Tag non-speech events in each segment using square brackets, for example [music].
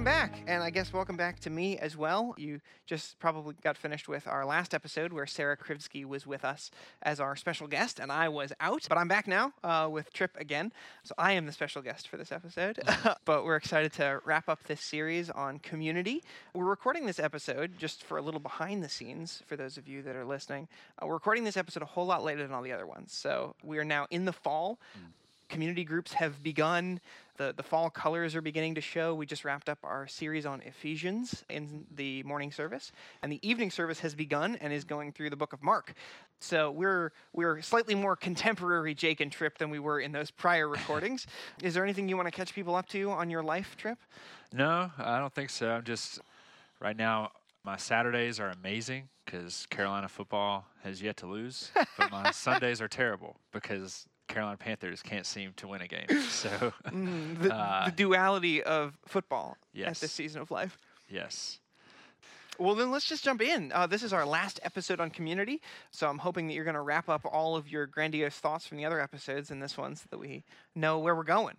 welcome back. And I guess welcome back to me as well. You just probably got finished with our last episode where Sarah Krivsky was with us as our special guest, and I was out. But I'm back now uh, with Trip again. So I am the special guest for this episode. [laughs] but we're excited to wrap up this series on community. We're recording this episode just for a little behind the scenes for those of you that are listening. Uh, we're recording this episode a whole lot later than all the other ones. So we are now in the fall. Mm community groups have begun. The, the fall colors are beginning to show. We just wrapped up our series on Ephesians in the morning service, and the evening service has begun and is going through the book of Mark. So we're we're slightly more contemporary Jake and Trip than we were in those prior [laughs] recordings. is there anything you want to catch people up to on your life trip? No, I don't think so. I'm just right now. My Saturdays are amazing because Carolina football has yet to lose, but my [laughs] Sundays are terrible because Carolina Panthers can't seem to win a game. [laughs] So mm, the, uh, the, duality of football yes. at this season of life. Yes. Well, then let's just jump in. Uh, this is our last episode on community, so I'm hoping that you're going to wrap up all of your grandiose thoughts from the other episodes in this one so that we know where we're going.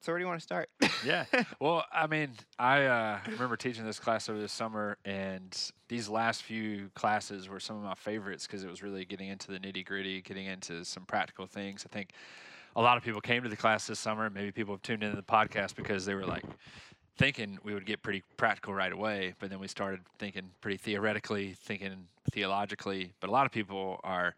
So where do you want to start? yeah. [laughs] Well, I mean, I uh, remember teaching this class over the summer, and these last few classes were some of my favorites because it was really getting into the nitty gritty, getting into some practical things. I think a lot of people came to the class this summer. Maybe people have tuned into the podcast because they were like thinking we would get pretty practical right away, but then we started thinking pretty theoretically, thinking theologically. But a lot of people are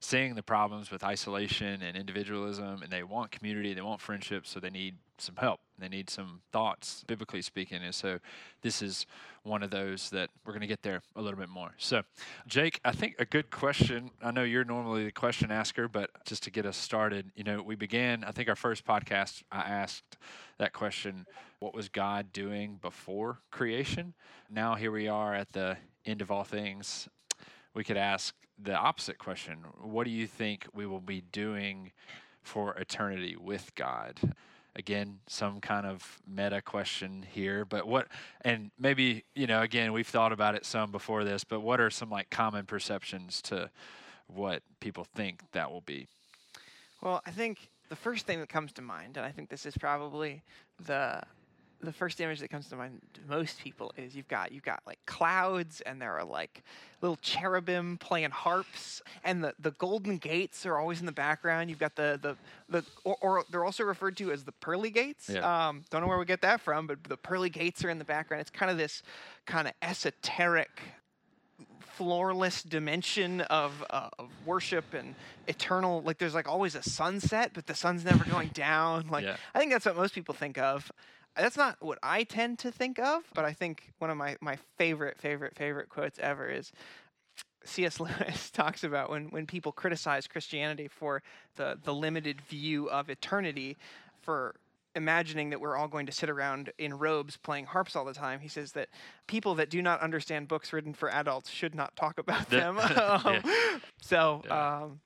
seeing the problems with isolation and individualism, and they want community, they want friendship, so they need some help. They need some thoughts, biblically speaking. And so this is one of those that we're going to get there a little bit more. So, Jake, I think a good question. I know you're normally the question asker, but just to get us started, you know, we began, I think our first podcast, I asked that question what was God doing before creation? Now here we are at the end of all things. We could ask the opposite question What do you think we will be doing for eternity with God? Again, some kind of meta question here, but what, and maybe, you know, again, we've thought about it some before this, but what are some like common perceptions to what people think that will be? Well, I think the first thing that comes to mind, and I think this is probably the the first image that comes to mind to most people is you've got you've got like clouds and there are like little cherubim playing harps and the, the golden gates are always in the background. You've got the the, the or, or they're also referred to as the pearly gates. Yeah. um, don't know where we get that from but the pearly gates are in the background. It's kind of this kind of esoteric floorless dimension of, uh, of worship and eternal like there's like always a sunset but the sun's never going down. Like yeah. i think that's what most people think of that's not what I tend to think of, but I think one of my, my favorite, favorite, favorite quotes ever is C.S. [laughs] Lewis talks about when, when people criticize Christianity for the, the limited view of eternity, for imagining that we're all going to sit around in robes playing harps all the time. He says that people that do not understand books written for adults should not talk about them. [laughs] yeah. [laughs] So, yeah. Um,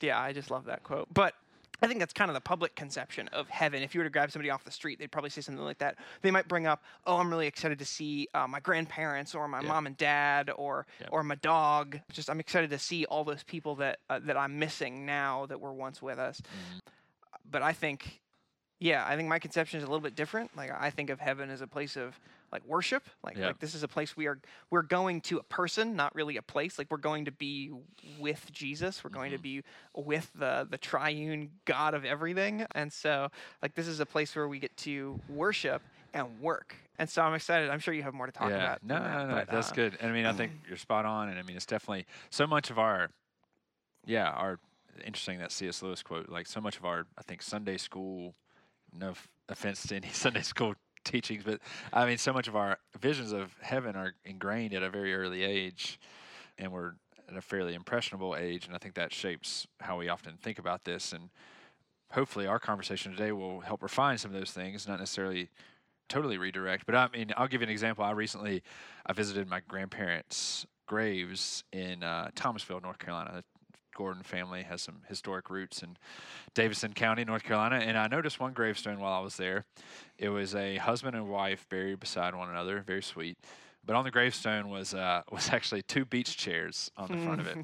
yeah, I just love that quote. But I think that's kind of the public conception of heaven. If you were to grab somebody off the street, they'd probably say something like that. They might bring up, "Oh, I'm really excited to see uh, my grandparents, or my yeah. mom and dad, or yeah. or my dog. Just I'm excited to see all those people that uh, that I'm missing now that were once with us." Mm-hmm. But I think, yeah, I think my conception is a little bit different. Like I think of heaven as a place of like worship like yeah. like this is a place we are we're going to a person not really a place like we're going to be with jesus we're going mm-hmm. to be with the the triune god of everything and so like this is a place where we get to worship and work and so i'm excited i'm sure you have more to talk yeah. about no that, no no but, that's uh, good and i mean i think [clears throat] you're spot on and i mean it's definitely so much of our yeah our interesting that cs lewis quote like so much of our i think sunday school no offense to any [laughs] sunday school teachings, but I mean, so much of our visions of heaven are ingrained at a very early age, and we're at a fairly impressionable age, and I think that shapes how we often think about this. And hopefully, our conversation today will help refine some of those things, not necessarily totally redirect. But I mean, I'll give you an example. I recently I visited my grandparents' graves in uh, Thomasville, North Carolina. Gordon family has some historic roots in Davidson County, North Carolina. And I noticed one gravestone while I was there. It was a husband and wife buried beside one another, very sweet. But on the gravestone was uh, [laughs] was actually two beach chairs on the front of it,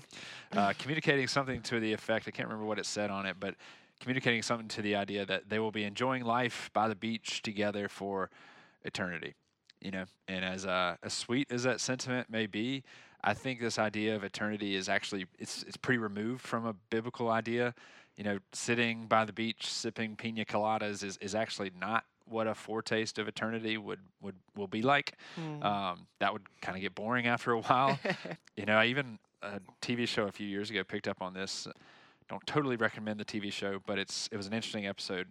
uh, communicating something to the effect. I can't remember what it said on it, but communicating something to the idea that they will be enjoying life by the beach together for eternity. You know, and as uh, as sweet as that sentiment may be, I think this idea of eternity is actually it's it's pretty removed from a biblical idea. You know, sitting by the beach sipping pina coladas is, is actually not what a foretaste of eternity would would will be like. Mm. Um, that would kind of get boring after a while. [laughs] you know, I even a TV show a few years ago picked up on this. Don't totally recommend the TV show, but it's it was an interesting episode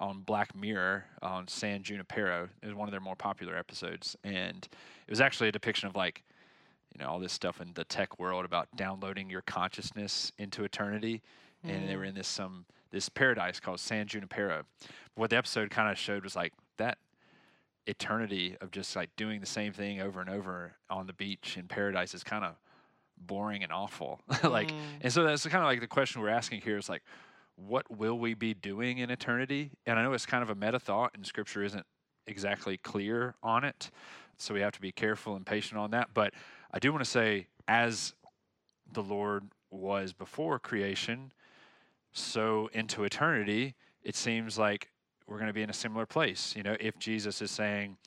on Black Mirror on San Junipero. It was one of their more popular episodes, and it was actually a depiction of like, you know, all this stuff in the tech world about downloading your consciousness into eternity, and they were in this some this paradise called San Junipero. What the episode kind of showed was like that eternity of just like doing the same thing over and over on the beach in paradise is kind of boring and awful. [laughs] like, Mm. and so that's kind of like the question we're asking here is like, what will we be doing in eternity? And I know it's kind of a meta thought, and Scripture isn't exactly clear on it, so we have to be careful and patient on that. But I do want to say, as the Lord was before creation, so into eternity, it seems like we're going to be in a similar place. You know, if Jesus is saying,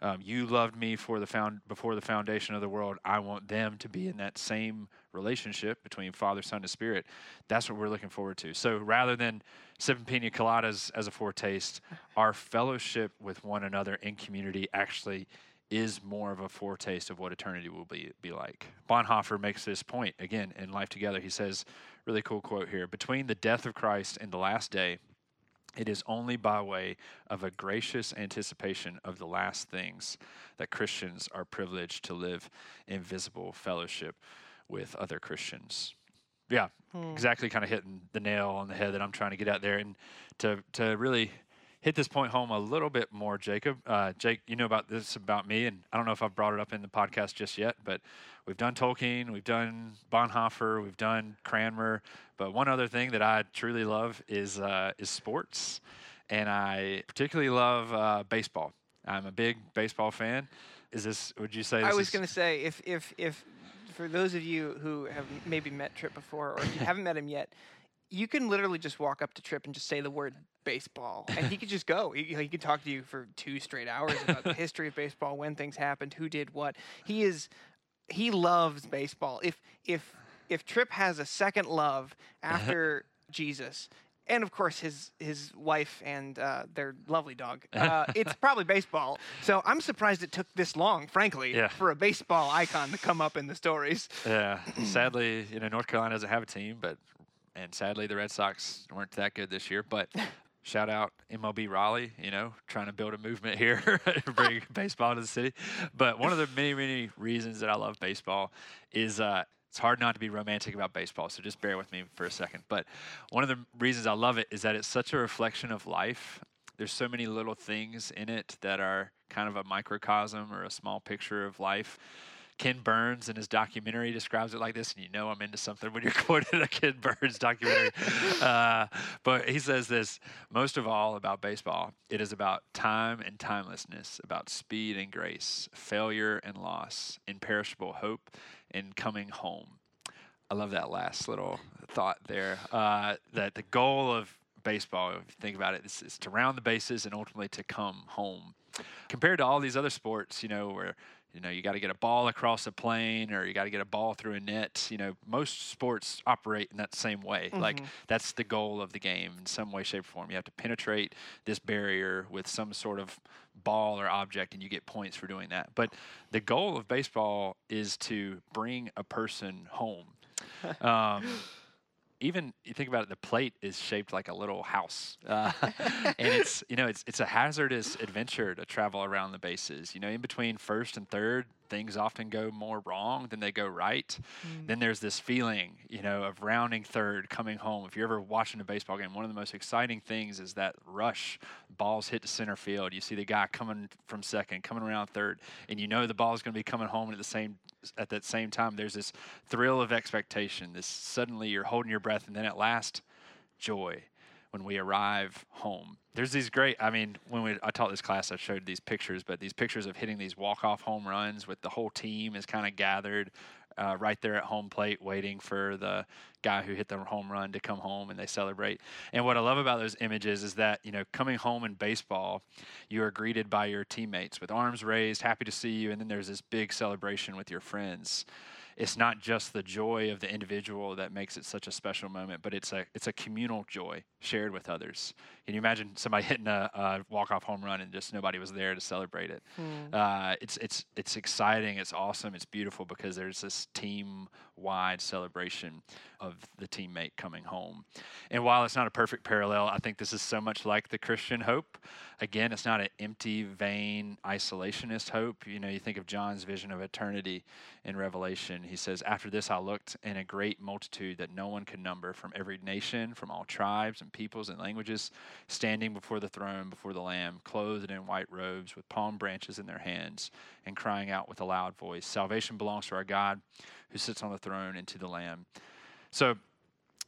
um, "You loved me for the found before the foundation of the world," I want them to be in that same relationship between Father, Son, and Spirit. That's what we're looking forward to. So rather than sipping pina coladas as a foretaste, [laughs] our fellowship with one another in community actually is more of a foretaste of what eternity will be be like. Bonhoeffer makes this point again in Life Together. He says, really cool quote here: "Between the death of Christ and the last day." It is only by way of a gracious anticipation of the last things that Christians are privileged to live in visible fellowship with other Christians. Yeah, Hmm. exactly kind of hitting the nail on the head that I'm trying to get out there. And to, to really hit this point home a little bit more, Jacob, uh, Jake, you know about this about me, and I don't know if I've brought it up in the podcast just yet, but we've done Tolkien, we've done Bonhoeffer, we've done Cranmer, but one other thing that I truly love is uh, is sports, and I particularly love uh, baseball. I'm a big baseball fan. Is this? Would you say? I was going to say if if if for those of you who have maybe met Trip before, or if you [laughs] haven't met him yet, you can literally just walk up to Trip and just say the word baseball, and he could just go. He, he could talk to you for two straight hours about the history of baseball, when things happened, who did what. He is he loves baseball. If if if Trip has a second love after Jesus. And of course, his his wife and uh, their lovely dog. Uh, it's probably baseball. So I'm surprised it took this long, frankly, Yeah. for a baseball icon to come up in the stories. Yeah, sadly, you know, North Carolina doesn't have a team, but and sadly, the Red Sox weren't that good this year. But shout out MLB Raleigh, you know, trying to build a movement here, [laughs] bring [laughs] baseball to the city. But one of the many, many reasons that I love baseball is uh, it's hard not to be romantic about baseball. So just bear with me for a second. But one of the reasons I love it is that it's such a reflection of life. There's so many little things in it that are kind of a microcosm or a small picture of life. Ken Burns in his documentary describes it like this, and you know I'm into something when you're [laughs] quoting a Ken Burns documentary. [laughs] uh, but he says this most of all about baseball, it is about time and timelessness, about speed and grace, failure and loss, imperishable hope, and coming home. I love that last little thought there. Uh, that the goal of baseball, if you think about it, is, is to round the bases and ultimately to come home. Compared to all these other sports, you know, where you know you got to get a ball across a plane or you got to get a ball through a net. You know, most sports operate in that same way. Like that's the goal of the game in some way, shape, or form. You have to penetrate this barrier with some sort of ball or object, and you get points for doing that. But the goal of baseball is to bring a person home. [laughs] Um, even you think about it, the plate is shaped like a little house, uh, [laughs] [laughs] and it's you know it's it's a hazardous adventure to travel around the bases. You know, in between first and third, things often go more wrong than they go right. Then mm. there's this feeling, you know, of rounding third, coming home. If you're ever watching a baseball game, one of the most exciting things is that rush. Balls hit to center field. You see the guy coming from second, coming around third, and you know the ball's going to be coming home at the same at that same time. There's this thrill of expectation. This suddenly you're holding your breath, and then at last, joy when we arrive home. There's these great. I mean, when we I taught this class, I showed these pictures, but these pictures of hitting these walk-off home runs with the whole team is kind of gathered uh, right there at home plate, waiting for the guy who hit the home run to come home, and they celebrate. And what I love about those images is that you know, coming home in baseball, you are greeted by your teammates with arms raised, happy to see you, and then there's this big celebration with your friends it's not just the joy of the individual that makes it such a special moment, but it's a it's a communal joy shared with others. Can you imagine somebody [laughs] hitting a, a walk off home run and just nobody was there to celebrate it? Hmm. Uh, it's it's it's exciting. It's awesome. It's beautiful because there's this team wide celebration of the teammate coming home. And while it's not a perfect parallel, I think this is so much like the Christian hope. Again, it's not an empty, vain, isolationist hope. You know, you think of John's vision of eternity in Revelation. He says, After this I looked, in a great multitude that no one could number from every nation, from all tribes and peoples and languages, standing before the throne, before the Lamb, clothed in white robes, with palm branches in their hands, and crying out with a loud voice Salvation belongs to our God who sits on the throne and to the Lamb. So,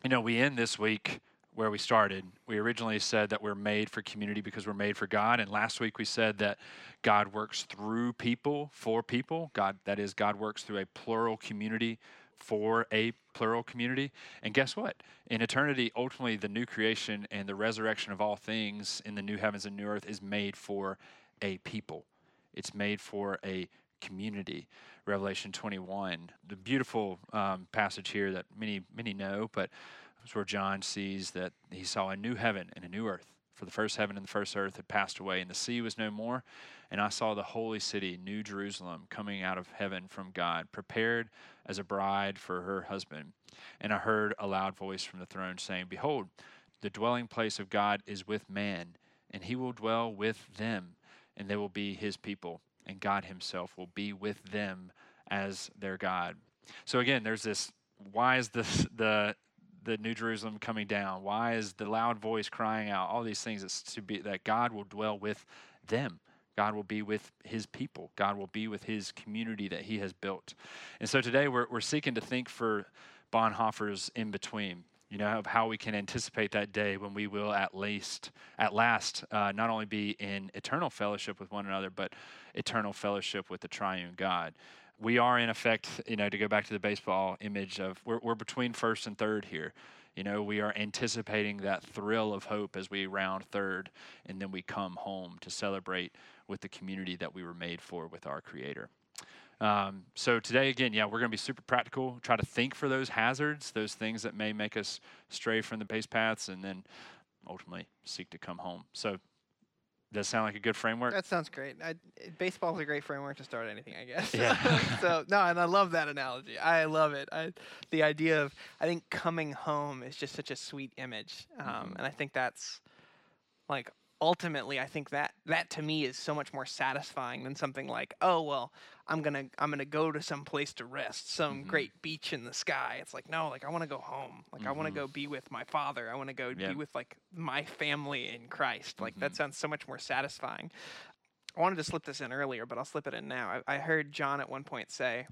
you know, we end this week where we started. We originally said that we're made for community because we're made for God. And last week we said that God works through people for people. God, that is, God works through a plural community for a plural community. And guess what? In eternity, ultimately, the new creation and the resurrection of all things in the new heavens and new earth is made for a people. It's made for a community. Revelation 21, the beautiful um, passage here that many many know, but where John sees that he saw a new heaven and a new earth. For the first heaven and the first earth had passed away, and the sea was no more. And I saw the holy city, New Jerusalem, coming out of heaven from God, prepared as a bride for her husband. And I heard a loud voice from the throne saying, Behold, the dwelling place of God is with man, and he will dwell with them, and they will be his people and God Himself will be with them as their God. So again, there's this why is this [laughs] the the New Jerusalem coming down? Why is the loud voice crying out? All these things to be that God will dwell with them. God will be with his people. God will be with his community that he has built. And so today we're, we're seeking to think for Bonhoeffer's in between you know, of how we can anticipate that day when we will at least, at last, uh, not only be in eternal fellowship with one another, but eternal fellowship with the triune God. We are, in effect, you know, to go back to the baseball image of we're, we're between first and third here. You know, we are anticipating that thrill of hope as we round third, and then we come home to celebrate with the community that we were made for with our Creator. Um, so today, again, yeah, we're going to be super practical. Try to think for those hazards, those things that may make us stray from the base paths, and then ultimately seek to come home. So does that sound like a good framework? That sounds great. I, baseball is a great framework to start anything, I guess. Yeah. [laughs] so no, and I love that analogy. I love it. I, the idea of I think coming home is just such a sweet image, um, mm-hmm. and I think that's like ultimately I think that that to me is so much more satisfying than something like oh well I'm gonna I'm gonna go to some place to rest some mm-hmm. great beach in the sky it's like no like I want to go home like mm-hmm. I want to go be with my father I want to go yep. be with like my family in Christ like mm-hmm. that sounds so much more satisfying I wanted to slip this in earlier but I'll slip it in now I, I heard John at one point say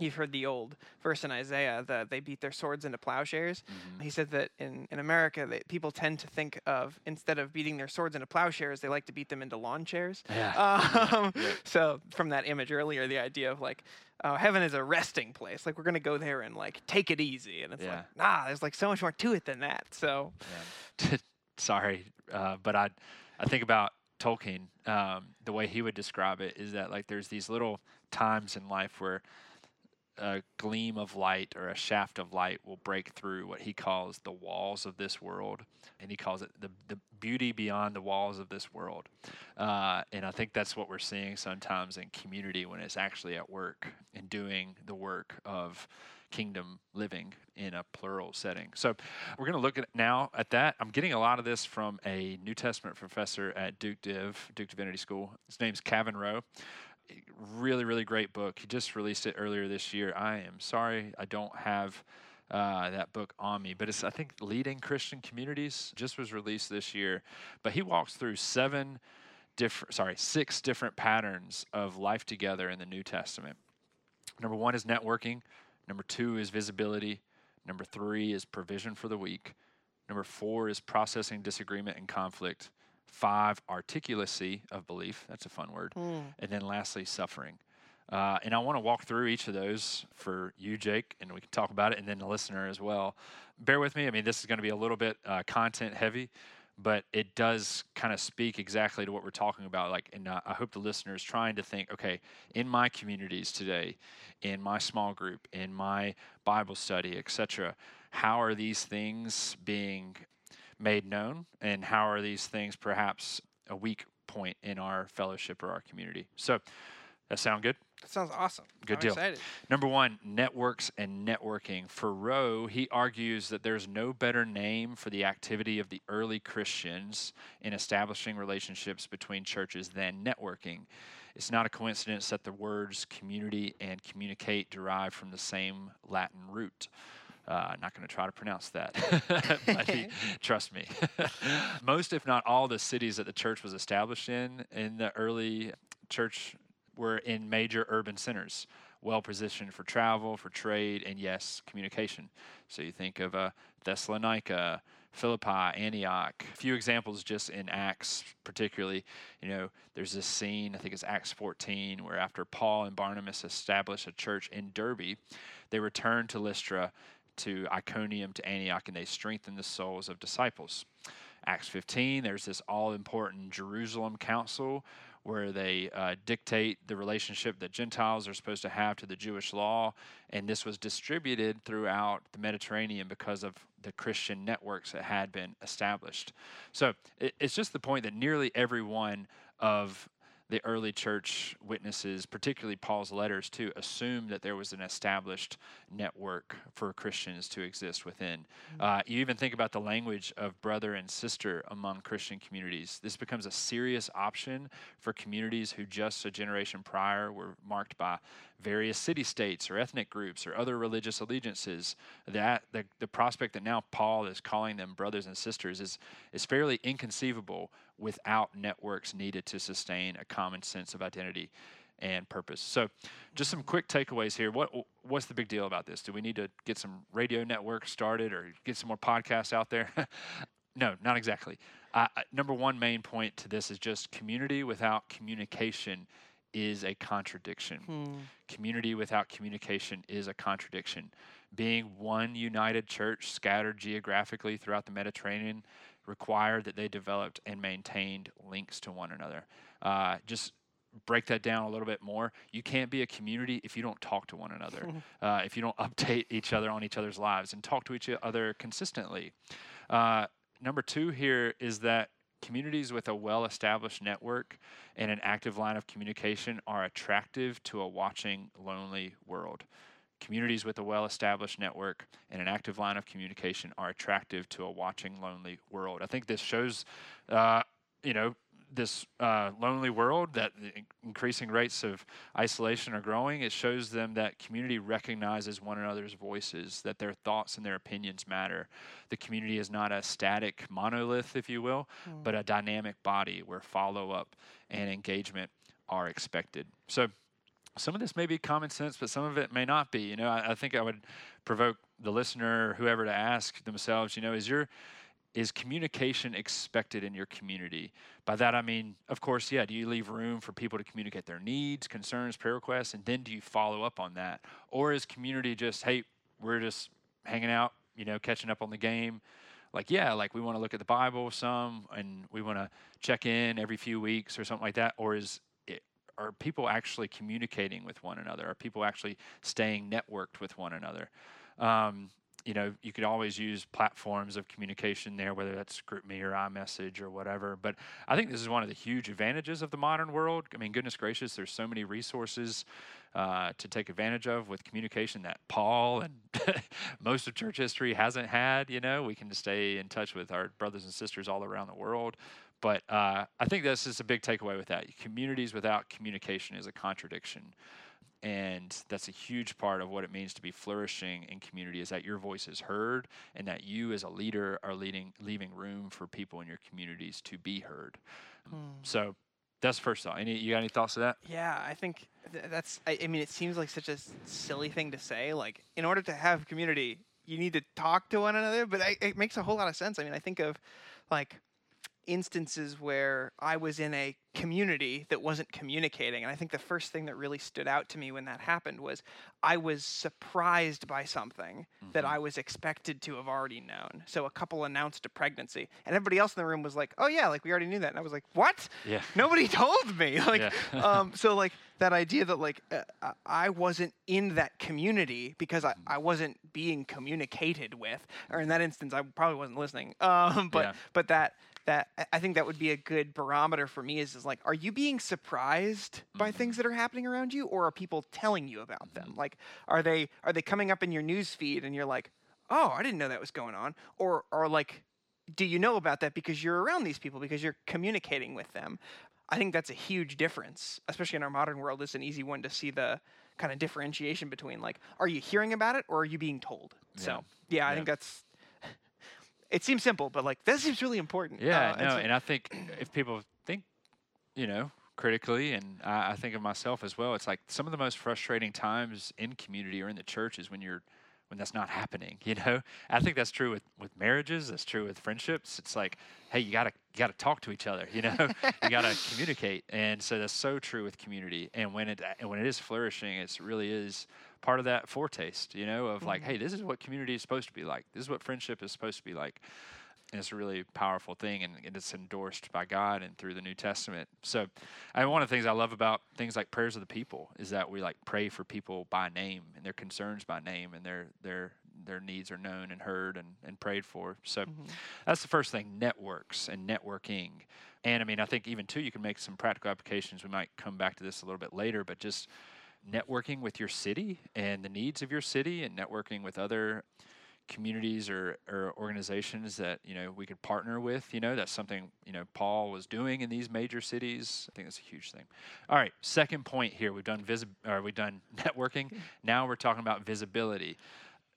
You've heard the old verse in Isaiah that they beat their swords into plowshares. Mm-hmm. He said that in, in America, that people tend to think of instead of beating their swords into plowshares, they like to beat them into lawn chairs. Yeah. [laughs] Um, yeah. So from that image earlier, the idea of like uh, heaven is a resting place. Like we're gonna go there and like take it easy, and it's yeah. like nah, there's like so much more to it than that. So, [laughs] sorry, uh, but I I think about Tolkien. Um, the way he would describe it is that like there's these little times in life where a gleam of light or a shaft of light will break through what he calls the walls of this world. And he calls it the, the beauty beyond the walls of this world. Uh, and I think that's what we're seeing sometimes in community when it's actually at work and doing the work of kingdom living in a plural setting. So we're going to look at now at that. I'm getting a lot of this from a New Testament professor at Duke Div, Duke Divinity School. His name's Kevin Rowe really, really great book. He just released it earlier this year. I am sorry I don't have uh, that book on me, but it's I think leading Christian communities just was released this year. But he walks through seven different, sorry, six different patterns of life together in the New Testament. Number one is networking. Number two is visibility. Number three is provision for the weak. Number four is processing disagreement and conflict. Five, articulacy of belief. That's a fun word. Mm. And then lastly, suffering. Uh, and I want to walk through each of those for you, Jake, and we can talk about it, and then the listener as well. Bear with me. I mean, this is going to be a little bit uh, content heavy, but it does kind of speak exactly to what we're talking about. Like, and uh, I hope the listener is trying to think, okay, in my communities today, in my small group, in my Bible study, etc., how are these things being made known, and how are these things perhaps a weak point in our fellowship or our community? So, that sound good? That sounds awesome. Good I'm deal. Excited. Number one, networks and networking. For Rowe, he argues that there's no better name for the activity of the early Christians in establishing relationships between churches than networking. It's not a coincidence that the words community and communicate derive from the same Latin root. Uh, not going to try to pronounce that, [laughs] [laughs] he, trust me. [laughs] Most, if not all, the cities that the church was established in in the early church were in major urban centers, well positioned for travel, for trade, and yes, communication. So you think of uh, Thessalonica, Philippi, Antioch. A few examples just in Acts, particularly. You know, there's this scene, I think it's Acts 14, where after Paul and Barnabas established a church in Derbe, they returned to Lystra, to Iconium, to Antioch, and they strengthened the souls of disciples. Acts 15, there's this all important Jerusalem council where they uh, dictate the relationship that Gentiles are supposed to have to the Jewish law. And this was distributed throughout the Mediterranean because of the Christian networks that had been established. So it, it's just the point that nearly every one of the early church witnesses, particularly Paul's letters, too, assume that there was an established network for Christians to exist within. Mm-hmm. Uh, you even think about the language of brother and sister among Christian communities. This becomes a serious option for communities who just a generation prior were marked by various city states or ethnic groups or other religious allegiances. That the, the prospect that now Paul is calling them brothers and sisters is is fairly inconceivable without networks needed to sustain a common sense of identity and purpose. So, just some quick takeaways here. What what's the big deal about this? Do we need to get some radio networks started or get some more podcasts out there? [laughs] no, not exactly. Uh, number one main point to this is just community without communication is a contradiction. Hmm. Community without communication is a contradiction. Being one united church scattered geographically throughout the Mediterranean required that they developed and maintained links to one another. Uh, just break that down a little bit more. You can't be a community if you don't talk to one another, [laughs] uh, if you don't update each other on each other's lives and talk to each other consistently. Uh, number two here is that communities with a well established network and an active line of communication are attractive to a watching, lonely world. Communities with a well established network and an active line of communication are attractive to a watching, lonely world. I think this shows, uh, you know, this uh, lonely world that increasing rates of isolation are growing it shows them that community recognizes one another's voices that their thoughts and their opinions matter. The community is not a static monolith if you will mm. but a dynamic body where follow-up and engagement are expected. So some of this may be common sense but some of it may not be. You know I, I think i would provoke the listener whoever to ask themselves you know is your is communication expected in your community? By that I mean, of course, yeah, do you leave room for people to communicate their needs, concerns, prayer requests, and then do you follow up on that? Or is community just, hey, we're just hanging out, you know, catching up on the game? Like, yeah, like we want to look at the Bible some and we want to check in every few weeks or something like that? Or is it, are people actually communicating with one another? Are people actually staying networked with one another? Um, you know, you could always use platforms of communication there, whether that's GroupMe or iMessage or whatever. But I think this is one of the huge advantages of the modern world. I mean, goodness gracious, there's so many resources uh, to take advantage of with communication that Paul and [laughs] most of church history hasn't had. You know, we can stay in touch with our brothers and sisters all around the world. But uh, I think this is a big takeaway with that. Communities without communication is a contradiction and that's a huge part of what it means to be flourishing in community is that your voice is heard and that you as a leader are leading leaving room for people in your communities to be heard. Hmm. so that's first thought. Any you got any thoughts to that? Yeah i think th- that's I, I mean it seems like such a silly thing to say. Like in order to have community you need to talk to one another but I, it makes a whole lot of sense. I mean i think of like instances where I was in a community that wasn't communicating. And I think the first thing that really stood out to me when that happened was I was surprised by something mm-hmm. that I was expected to have already known. So a couple announced a pregnancy, and everybody else in the room was like, "Oh yeah, like we already knew that." And I was like, "What? Yeah. [laughs] Nobody told me." [laughs] Like, yeah. [laughs] um, so like that idea that like uh, I wasn't in that community because I, I wasn't being communicated with, or in that instance, I probably wasn't listening. Um, but yeah. but that that I think that would be a good barometer for me is, is like, are you being surprised mm-hmm. by things that are happening around you, or are people telling you about them? Mm-hmm. Like, are they are they coming up in your news feed and you're like, oh, I didn't know that was going on, or or like, do you know about that because you're around these people because you're communicating with them? I think that's a huge difference, especially in our modern world. It's an easy one to see the kind of differentiation between like, are you hearing about it or are you being told? Yeah. So yeah, I yeah. think that's it seems simple, but like that seems really important. Yeah, uh, no, and, so and, I think if people think, you know, critically, and I, I, think of myself as well, it's like some of the most frustrating times in community or in the church is when you're when that's not happening. [laughs] You know, I think that's true with with marriages. That's true with friendships. It's like, hey, you gotta you gotta talk to each other. You know, [laughs] you gotta communicate, and so that's so true with community. And when it and when it is flourishing, it really is part of that foretaste, you know, of like, mm-hmm. hey, this is what community is supposed to be like. This is what friendship is supposed to be like. And it's a really powerful thing, and, and it's endorsed by God and through the New Testament. So, I mean, one of the things I love about things like prayers of the people is that we like pray for people by name and their concerns by name, and their their their needs are known and heard and, and prayed for. So, mm-hmm. that's the first thing: networks and networking. And I mean, I think even too, you can make some practical applications. We might come back to this a little bit later, but just networking with your city and the needs of your city and networking with other communities or, or organizations that you know we could partner with you know that's something you know paul was doing in these major cities. I think that's a huge thing. All right second point here. We've done visi- or we've done [laughs] networking. [laughs] Now we're talking about visibility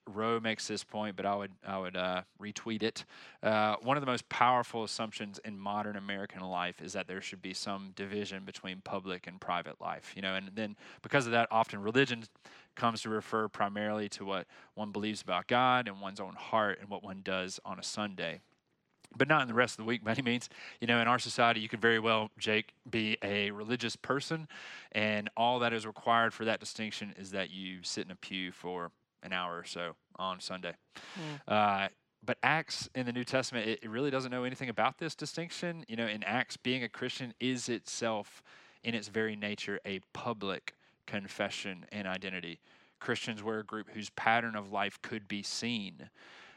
Rowe makes this point, but I would I would uh, retweet it. Uh, one of the most powerful assumptions in modern American life is that there should be some division between public and private life. You know, and then because of that, often religion comes to refer primarily to what one believes about God and one's own heart and what one does on a Sunday. But not in the rest of the week [laughs] by any means. You know, in our society, you could very well, Jake, be a religious person, and all that is required for that distinction is that you sit in a pew for an hour or so on Sunday. Mm. Uh, but Acts in the New Testament, it, it, really doesn't know anything about this distinction. You know, in Acts, being a Christian is itself, in its very nature, a public confession and identity. Christians were a group whose pattern of life could be seen.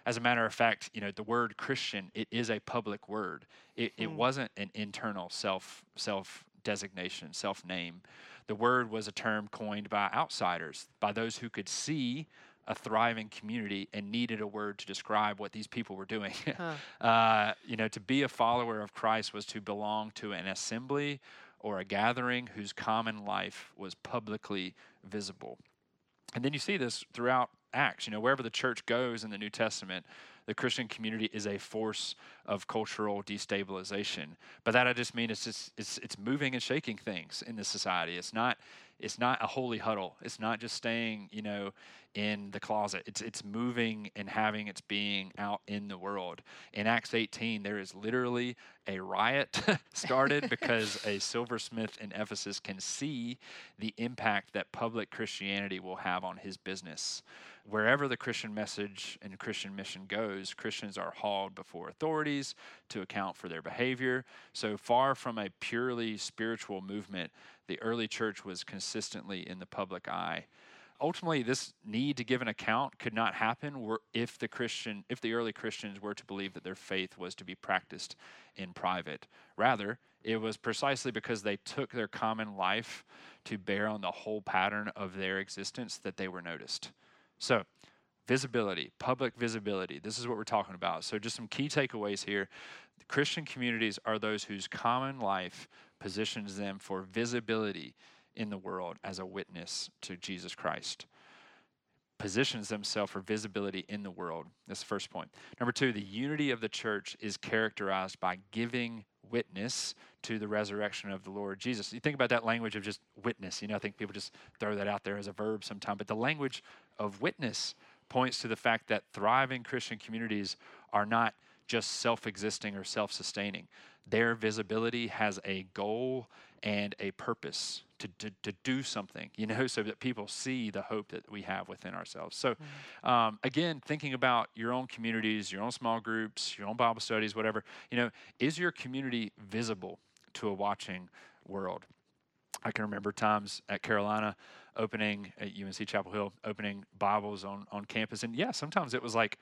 As a matter of fact, you know, the word Christian, it is a public word. It, mm. it hmm. wasn't an internal self self designation, self name. The word was a term coined by outsiders, by those who could see a thriving community and needed a word to describe what these people were doing. Huh. [laughs] uh, you know, to be a follower of Christ was to belong to an assembly or a gathering whose common life was publicly visible. And then you see this throughout Acts. You know, wherever the church goes in the New Testament, the Christian community is a force of cultural destabilization. But that I just mean it's just it's it's moving and shaking things in the society. It's not it's not a holy huddle. It's not just staying, you know, in the closet. It's it's moving and having its being out in the world. In Acts 18, there is literally a riot [laughs] started because [laughs] a silversmith in Ephesus can see the impact that public Christianity will have on his business. Wherever the Christian message and Christian mission goes, Christians are hauled before authorities to account for their behavior. So far from a purely spiritual movement, the early church was consistently in the public eye. Ultimately, this need to give an account could not happen if the Christian, if the early Christians were to believe that their faith was to be practiced in private. Rather, it was precisely because they took their common life to bear on the whole pattern of their existence that they were noticed. So, visibility, public visibility. This is what we're talking about. So, just some key takeaways here. Christian communities are those whose common life positions them for visibility in the world as a witness to Jesus Christ. Positions themselves for visibility in the world. That's the first point. Number two, the unity of the church is characterized by giving witness to the resurrection of the Lord Jesus. You think about that language of just witness. You know, I think people just throw that out there as a verb sometimes, but the language of witness points to the fact that thriving Christian communities are not just self existing or self sustaining. Their visibility has a goal and a purpose to, to, to do something, you know, [laughs] so that people see the hope that we have within ourselves. So, um, again, thinking about your own communities, your own small groups, your own Bible studies, whatever, you know, is your community visible to a watching world? I can remember times at Carolina opening at UNC Chapel Hill, opening Bibles on, on campus. And yeah, sometimes it was like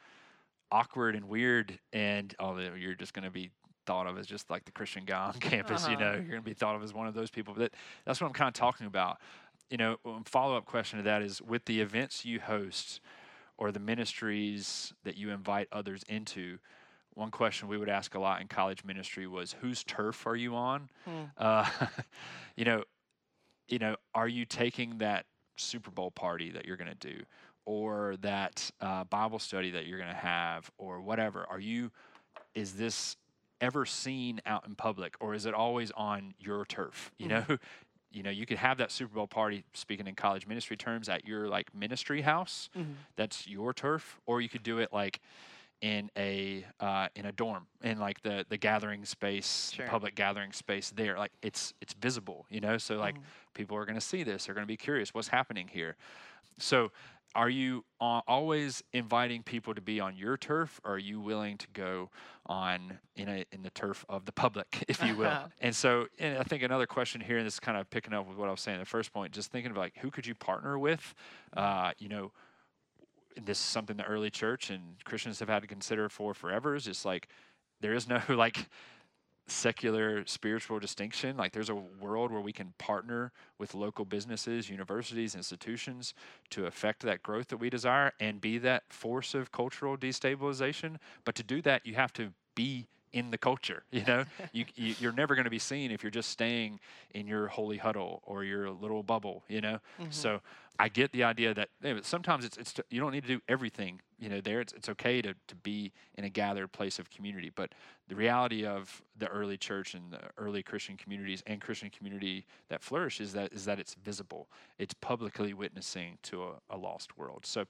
awkward and weird. And oh, you're just going to be thought of as just like the Christian guy on [laughs] campus. Uh-huh. You know, you're going to be thought of as one of those people. But that's what I'm kind of talking about. You know, follow up question to that is with the events you host or the ministries that you invite others into. One question we would ask a lot in college ministry was, "Whose turf are you on?" Hmm. Uh, [laughs] you know, you know, are you taking that Super Bowl party that you're going to do, or that uh, Bible study that you're going to have, or whatever? Are you? Is this ever seen out in public, or is it always on your turf? [laughs] You mm-hmm. know, you know, you could have that Super Bowl party, speaking in college ministry terms, at your like ministry house. Mm-hmm. That's your turf, or you could do it like in a uh, in a dorm in like the the gathering space sure. public gathering space there like it's it's visible you know so like mm. people are going to see this they're going to be curious what's happening here so are you uh, always inviting people to be on your turf or are you willing to go on in a in the turf of the public [laughs] if you will [laughs] and so and i think another question here and this is kind of picking up with what i was saying in the first point just thinking of like who could you partner with uh, you know this is something the early church and Christians have had to consider for forever. Is just like there is no [laughs] like secular spiritual distinction. Like there's a world where we can partner with local businesses, universities, institutions to affect that growth that we desire and be that force of cultural destabilization. But to do that, you have to be in the culture. [laughs] You know, you, you are never going to be seen if you're just staying in your holy huddle or your little bubble. You know, mm-hmm. so I get the idea that sometimes it's it's you don't need to do everything. You know, there it's it's okay to to be in a gathered place of community. But the reality of the early church and the early Christian communities and Christian community that flourish is that is that it's visible. It's publicly witnessing to a, a lost world. So,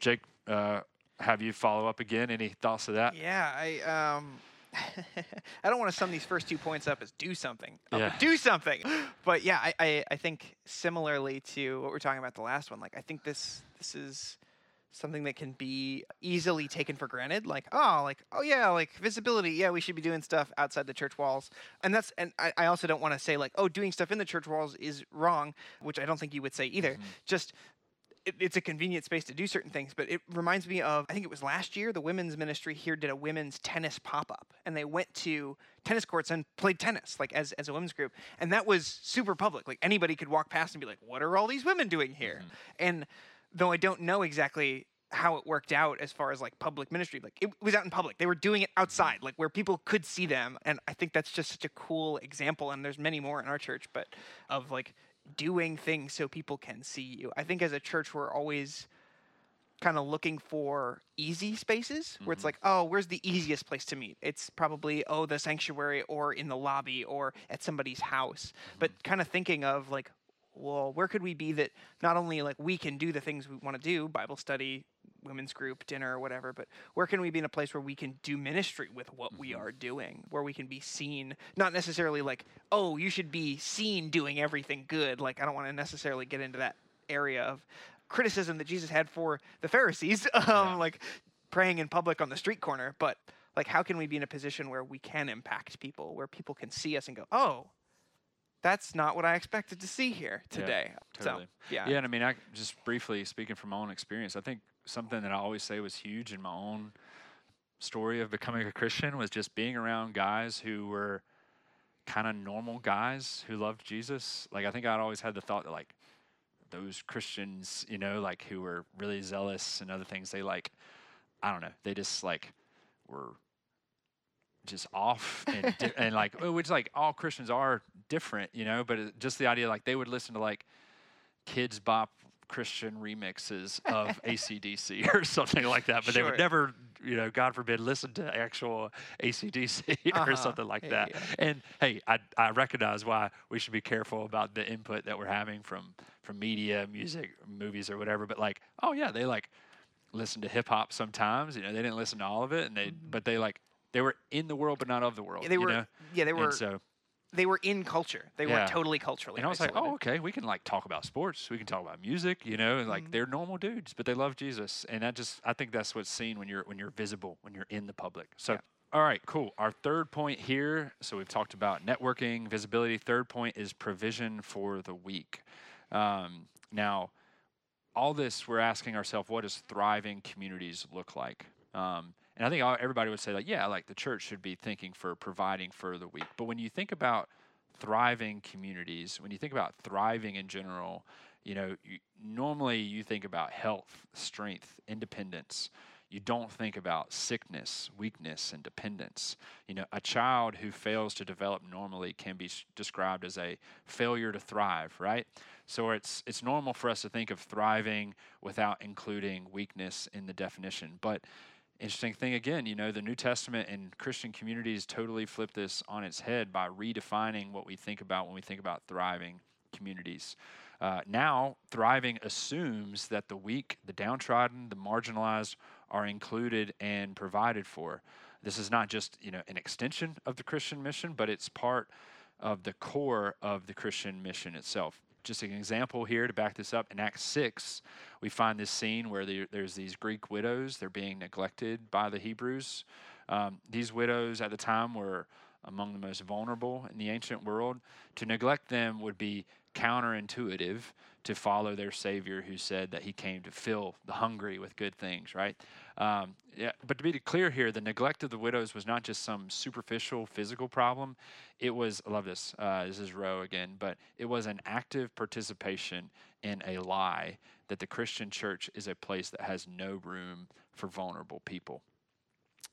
Jake. Uh, have you follow up again. Any thoughts to that? Yeah, I um, [laughs] I don't want to sum these first two points up as do something. Yeah. do something. But yeah, I, I, I think similarly to what we're talking about the last one, like I think this this is something that can be easily taken for granted like oh like oh yeah like visibility yeah we should be doing stuff outside the church walls and that's and i, I also don't want to say like oh doing stuff in the church walls is wrong which i don't think you would say either mm-hmm. just it, it's a convenient space to do certain things, but it reminds me of I think it was last year the women's ministry here did a women's tennis pop up, and they went to tennis courts and played tennis like as as a women's group, and that was super public. Like anybody could walk past and be like, "What are all these women doing here?" Mm-hmm. And though I don't know exactly how it worked out as far as like public ministry like it was out in public they were doing it outside like where people could see them and i think that's just such a cool example and there's many more in our church but of like doing things so people can see you. I think as a church, we're always kind of looking for easy spaces where mm-hmm. it's like, oh, where's the easiest place to meet? It's probably, oh, the sanctuary or in the lobby or at somebody's house. Mm-hmm. But kind of thinking of like, well, where could we be that not only like we can do the things we want to do, Bible study, women's group, dinner, or whatever, but where can we be in a place where we can do ministry with what mm-hmm. we are doing, where we can be seen, not necessarily like, oh, you should be seen doing everything good. Like, I don't want to necessarily get into that area of criticism that Jesus had for the Pharisees, [laughs] um, yeah. like praying in public on the street corner, but like, how can we be in a position where we can impact people, where people can see us and go, oh, that's not what I expected to see here today. Yeah, totally. So, yeah. Yeah, and I mean, I just briefly speaking from my own experience, I think something that I always say was huge in my own story of becoming a Christian was just being around guys who were kind of normal guys who loved Jesus. Like I think I'd always had the thought that like those Christians, you know, like who were really zealous and other things, they like I don't know, they just like were just off and, di- [laughs] and like oh which like all Christians are different, you know, but it, just the idea like they would listen to like Kidz Bop Christian remixes of [laughs] ACDC or [laughs] something like that, but sure. they would never, you know, God forbid, listen to actual ACDC [laughs] uh-huh. or something like yeah, that. Yeah. And hey, I, I recognize why we should be careful about the input that we're having from from media, music, movies, or whatever. But like, oh yeah, they like listened to hip hop sometimes. You know, they didn't listen to all of it, and they Mhm. but they like they were in the world but not of the world. Yeah, they you were. know? Yeah, they And were. so they were in culture. They Yeah. were totally culturally. and I was like, oh, okay, we can like talk about sports, we can talk about music, you know, and like Mhm. they're normal dudes, but they love Jesus, and that just I think that's what's seen when you're when you're visible, when you're in the public. So. Yeah. All right, cool. Our third point here. So we've talked about networking, visibility. Third point is provision for the weak. Um, now, all this we're asking ourselves, what does thriving communities look like? Um, and I think everybody would say, like, yeah, like the church should be thinking for providing for the weak. But when you think about thriving communities, when you think about thriving in general, you know, you, normally you think about health, strength, independence. You don't think about sickness, weakness, and dependence. You know, a child who fails to develop normally can be described as a failure to thrive, right? So it's it's normal for us to think of thriving without including weakness in the definition. But interesting thing again, you know, the New Testament and Christian communities totally flip this on its head by redefining what we think about when we think about thriving communities. Uh, now, thriving assumes that the weak, the downtrodden, the marginalized are included and provided for. This is not just you know an extension of the Christian mission, but it's part of the core of the Christian mission itself. Just an example here to back this up. In Acts 6, we find this scene where there, there's these Greek widows. They're being neglected by the Hebrews. Um, these widows at the time were among the most vulnerable in the ancient world. To neglect them would be counterintuitive to follow their Savior who said that he came to fill the hungry with good things, right? Um, yeah, but to be clear here, the neglect of the widows was not just some superficial physical problem. It was, I love this, uh, this is Rowe again, but it was an active participation in a lie that the Christian church is a place that has no room for vulnerable people.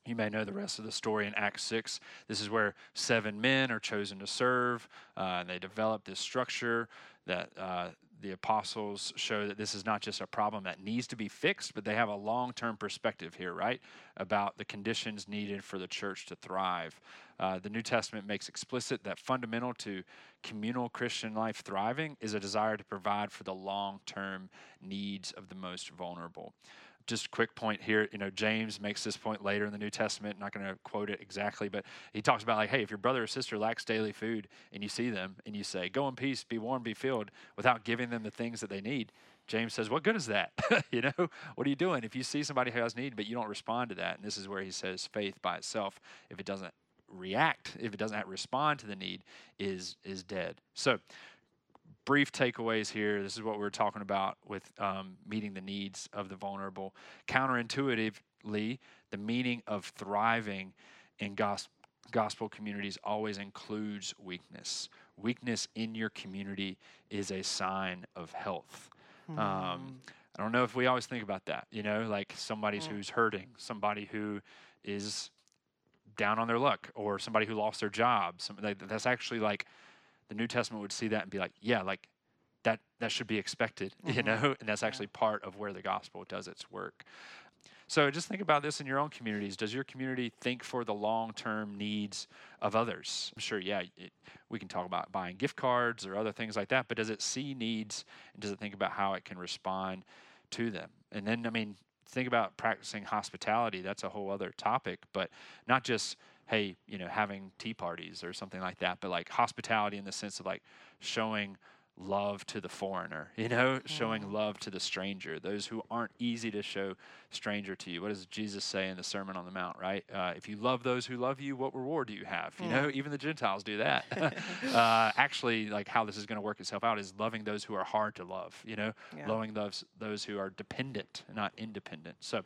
You may know the rest of the story in Acts 6. This is where seven men are chosen to serve, uh, and they develop this structure that uh, the apostles show that this is not just a problem that needs to be fixed, but they have a long term perspective here, right? About the conditions needed for the church to thrive. Uh, the New Testament makes explicit that fundamental to communal Christian life thriving is a desire to provide for the long term needs of the most vulnerable just a quick point here. You know, James makes this point later in the New Testament. Not going to quote it exactly, but he talks about like, hey, if your brother or sister lacks daily food and you see them and you say, "Go in peace, be warm, be filled," without giving them the things that they need, James says, "What good is that? [laughs] you know, what are you doing if you see somebody who has need but you don't respond to that?" And this is where he says, faith by itself, if it doesn't react, if it doesn't respond to the need, is is dead. So brief takeaways here. This is what we're talking about with um, meeting the needs of the vulnerable. Counterintuitively, the meaning of thriving in gospel gospel communities always includes weakness. Weakness in your community is a sign of health. Hmm. Um, I don't know if we always think about that, you know, like somebody Mm. who's hurting, somebody who is down on their luck, or somebody who lost their job. Some, like, that's actually like the New Testament would see that and be like, yeah, like that that should be expected, [laughs] you Mhm. know, and that's actually part of where the gospel does its work. So just think about this in your own communities. Does your community think for the long-term needs of others? I'm sure, yeah, it, we can talk about buying gift cards or other things like that, but does it see needs and does it think about how it can respond to them? And then, I mean, think about practicing hospitality. That's a whole other topic, but not just hey, you know, having tea parties or something like that, but like hospitality in the sense of like showing love to the foreigner, [laughs] you know, showing Mm. love to the stranger, those who aren't easy to show stranger to you. What does Jesus say in the Sermon on the Mount, right? Uh, if you love those who love you, what reward do you have? You Mm. know, even the Gentiles do that. [laughs] [laughs] uh, actually, like how this is going to work itself out is loving those who are hard to love, you know, Yeah. loving those those who are dependent, not independent. So,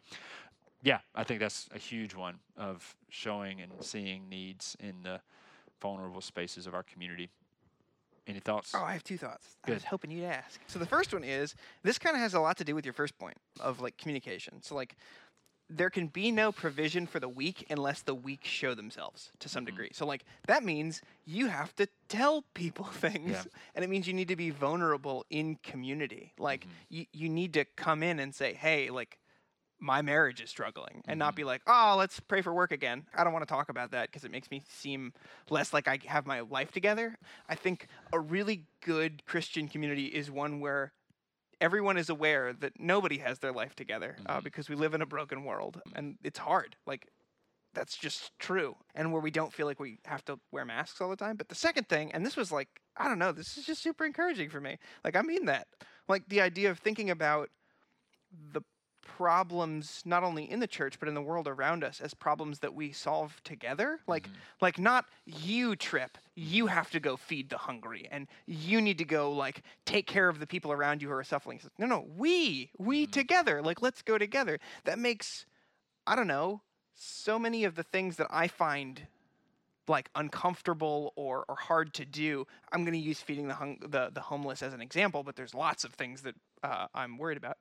yeah, I think that's a huge one of showing and seeing needs in the vulnerable spaces of our community. Any thoughts? Oh, I have two thoughts. I was hoping you'd ask. So the first one is this kind of has a lot to do with your first point of like communication. So like there can be no provision for the weak unless the weak show themselves to some Mhm. degree. So like that means you have to tell people [laughs] things Yeah. and it means you need to be vulnerable in community. Like Mhm. you, you need to come in and say, "Hey, like my marriage is struggling," and not Mhm. be like, "Oh, let's pray for work again." I don't want to talk about that because it makes me seem less like I have my life together. I think a really good Christian community is one where everyone is aware that nobody has their life together uh, Mhm. because we live in a broken world and it's hard. Like that's just true. And where we don't feel like we have to wear masks all the time. But the second thing, and this was like, I don't know, this is just super encouraging for me. Like I mean that. Like the idea of thinking about the problems not only in the church but in the world around us as problems that we solve together. Like Mhm. like not you trip. You have to go feed the hungry and you need to go like take care of the people around you who are suffering. No no we we Mhm. together. Like let's go together. That makes i don't know so many of the things that i find like uncomfortable or, or hard to do. I'm going to use feeding the, hung- the the homeless as an example but there's lots of things that uh, i'm worried about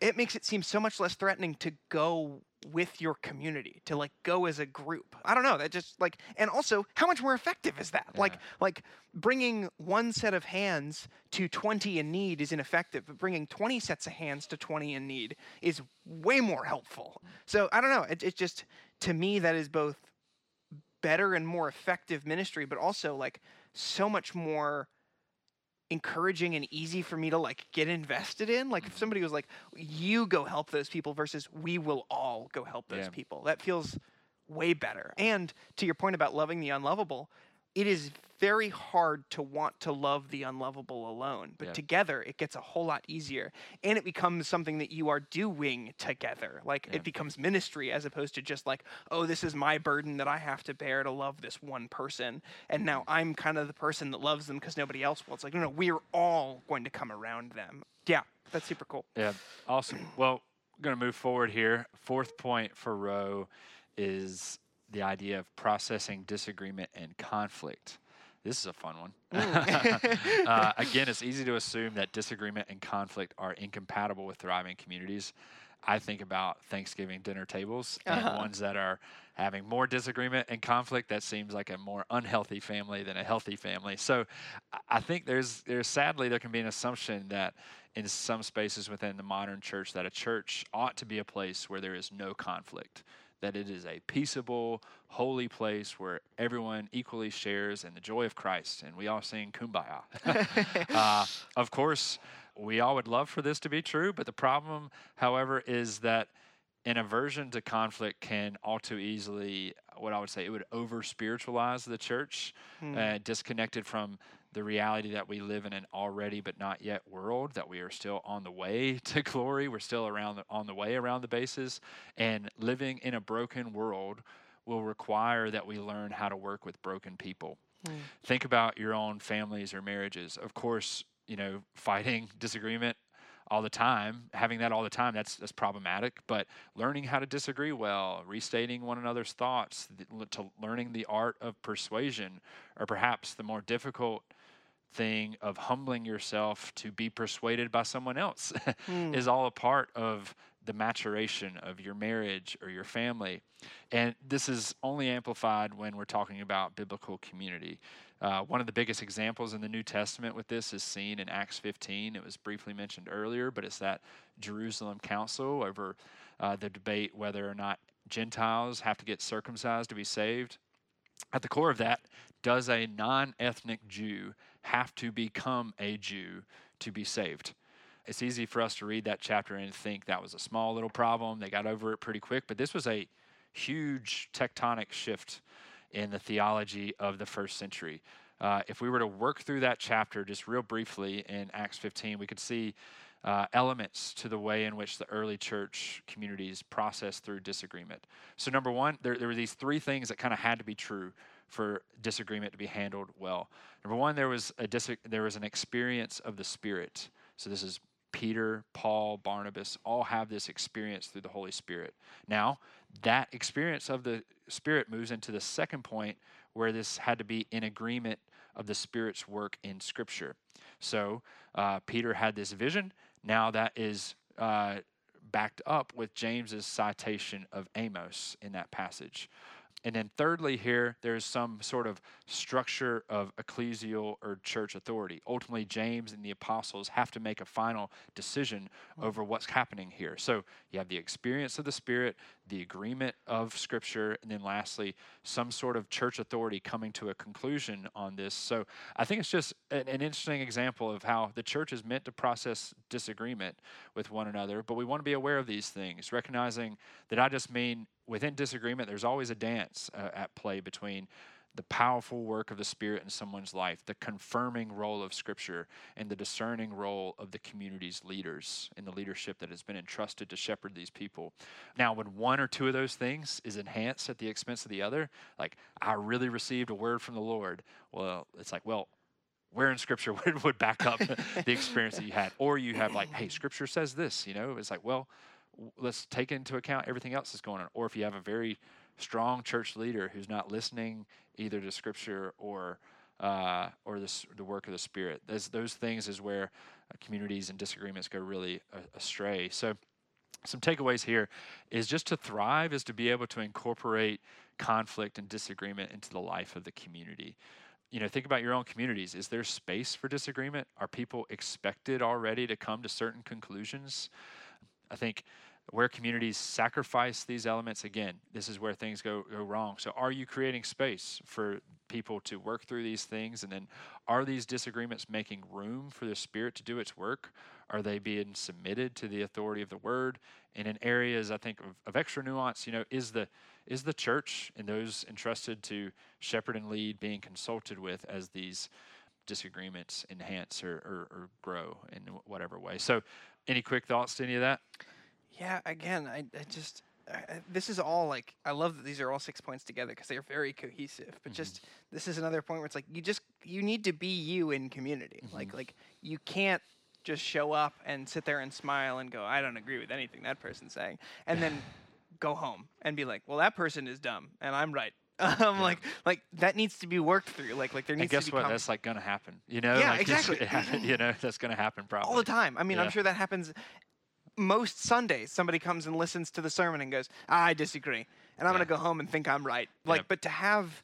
it makes it seem so much less threatening to go with your community to like go as a group. I don't know that just like and also how much more effective is that? Like like bringing one set of hands to 20 in need is ineffective but bringing 20 sets of hands to 20 in need is way more helpful. So i don't know it, it just to me that is both better and more effective ministry but also like so much more encouraging and easy for me to like get invested in like if mm-hmm. somebody was like you go help those people versus we will all go help those Yeah. people that feels way better and to your point about loving the unlovable it is very hard to want to love the unlovable alone but together it gets a whole lot easier and it becomes something that you are doing together. Like it becomes ministry as opposed to just like oh this is my burden that i have to bear to love this one person and now mm. i'm kind of the person that loves them because nobody else will it's like no no we're all going to come around them. Yeah that's super cool. Yeah, awesome. Well, I'm going to move forward here. Fourth point for Rowe is the idea of processing disagreement and conflict. This is a fun one. Mm. [laughs] uh, [laughs] again, it's easy to assume that disagreement and conflict are incompatible with thriving communities. I think about Thanksgiving dinner tables and Uh-huh. ones that are having more disagreement and conflict. That seems like a more unhealthy family than a healthy family. So, I- I think there's there's sadly there can be an assumption that in some spaces within the modern church that a church ought to be a place where there is no conflict that it is a peaceable holy place where everyone equally shares in the joy of christ and we all sing kumbaya [laughs] [laughs] uh, of course we all would love for this to be true but the problem however is that an aversion to conflict can all too easily what i would say it would over spiritualize the church Hmm. uh, disconnected from the reality that we live in an already but not yet world that we are still on the way [laughs] to glory we're still around the, on the way around the bases and living in a broken world will require that we learn how to work with broken people Hmm. think about your own families or marriages of course you know [laughs] fighting disagreement all the time having that all the time that's that's problematic but learning how to disagree well restating one another's thoughts th- to learning the art of persuasion or perhaps the more difficult thing of humbling yourself to be persuaded by someone else [laughs] Hmm. is all a part of the maturation of your marriage or your family. And this is only amplified when we're talking about biblical community. Uh, one of the biggest examples in the New Testament with this is seen in Acts 15. It was briefly mentioned earlier, but it's that Jerusalem Council over uh, the debate whether or not Gentiles have to get circumcised to be saved. At the core of that, does a non ethnic Jew have to become a Jew to be saved? It's easy for us to read that chapter and think that was a small little problem. They got over it pretty quick, but this was a huge tectonic shift in the theology of the first century. Uh, if we were to work through that chapter just real briefly in Acts 15, we could see uh, elements to the way in which the early church communities processed through disagreement. So, number one, there, there were these three things that kind of had to be true for disagreement to be handled well. Number one, there was a dis- there was an experience of the Spirit. So this is Peter, Paul, Barnabas, all have this experience through the Holy Spirit. Now, that experience of the Spirit moves into the second point where this had to be in agreement of the Spirit's work in Scripture. So uh, Peter had this vision. Now that is uh, backed up with James's citation of Amos in that passage. And then, thirdly, here, there's some sort of structure of ecclesial or church authority. Ultimately, James and the apostles have to make a final decision over what's happening here. So, you have the experience of the Spirit, the agreement of Scripture, and then lastly, some sort of church authority coming to a conclusion on this. So, I think it's just an, an interesting example of how the church is meant to process disagreement with one another, but we want to be aware of these things, recognizing that I just mean within disagreement, there's always a dance uh, at play between the powerful work of the Spirit in someone's life, the confirming role of Scripture, and the discerning role of the community's leaders in the leadership that has been entrusted to shepherd these people. Now, when one or two of those things is enhanced at the expense of the other, like I really received a word from the Lord, well, it's like, well, where in scripture [laughs] would, would back up [laughs] the experience that you had or you have like hey scripture says this you know it's like well let's take into account everything else that's going on. Or if you have a very strong church leader who's not listening either to Scripture or uh, or this, the work of the Spirit, those those things is where uh, communities and disagreements go really astray. So. Some takeaways here is just to thrive is to be able to incorporate conflict and disagreement into the life of the community you know think about your own communities is there space for disagreement are people expected already to come to certain conclusions i think where communities sacrifice these elements again this is where things go, go wrong. So are you creating space for people to work through these things? And then are these disagreements making room for the spirit to do its work? Are they being submitted to the authority of the word? And in areas i think of, of extra nuance you know is the is the church and those entrusted to shepherd and lead being consulted with as these disagreements enhance or, or, or grow in whatever way? So any quick thoughts to any of that yeah, again, I, I just I, this is all like I love that these are all six points together because they are very cohesive. But mm-hmm. just this is another point where it's like you just you need to be you in community. Mm-hmm. Like like you can't just show up and sit there and smile and go, I don't agree with anything that person's saying, and then [laughs] go home and be like, well, that person is dumb and I'm right. [laughs] Um, yeah. like like that needs to be worked through. Like like there needs. To be. And guess to what? That's like gonna happen. You know. Yeah, like [laughs] exactly. you know that's gonna happen probably all the time. I mean, yeah. I'm sure that happens most Sundays somebody comes and listens to the sermon and goes, I disagree. And I'm yeah. going to go home and think I'm right. Like, but to have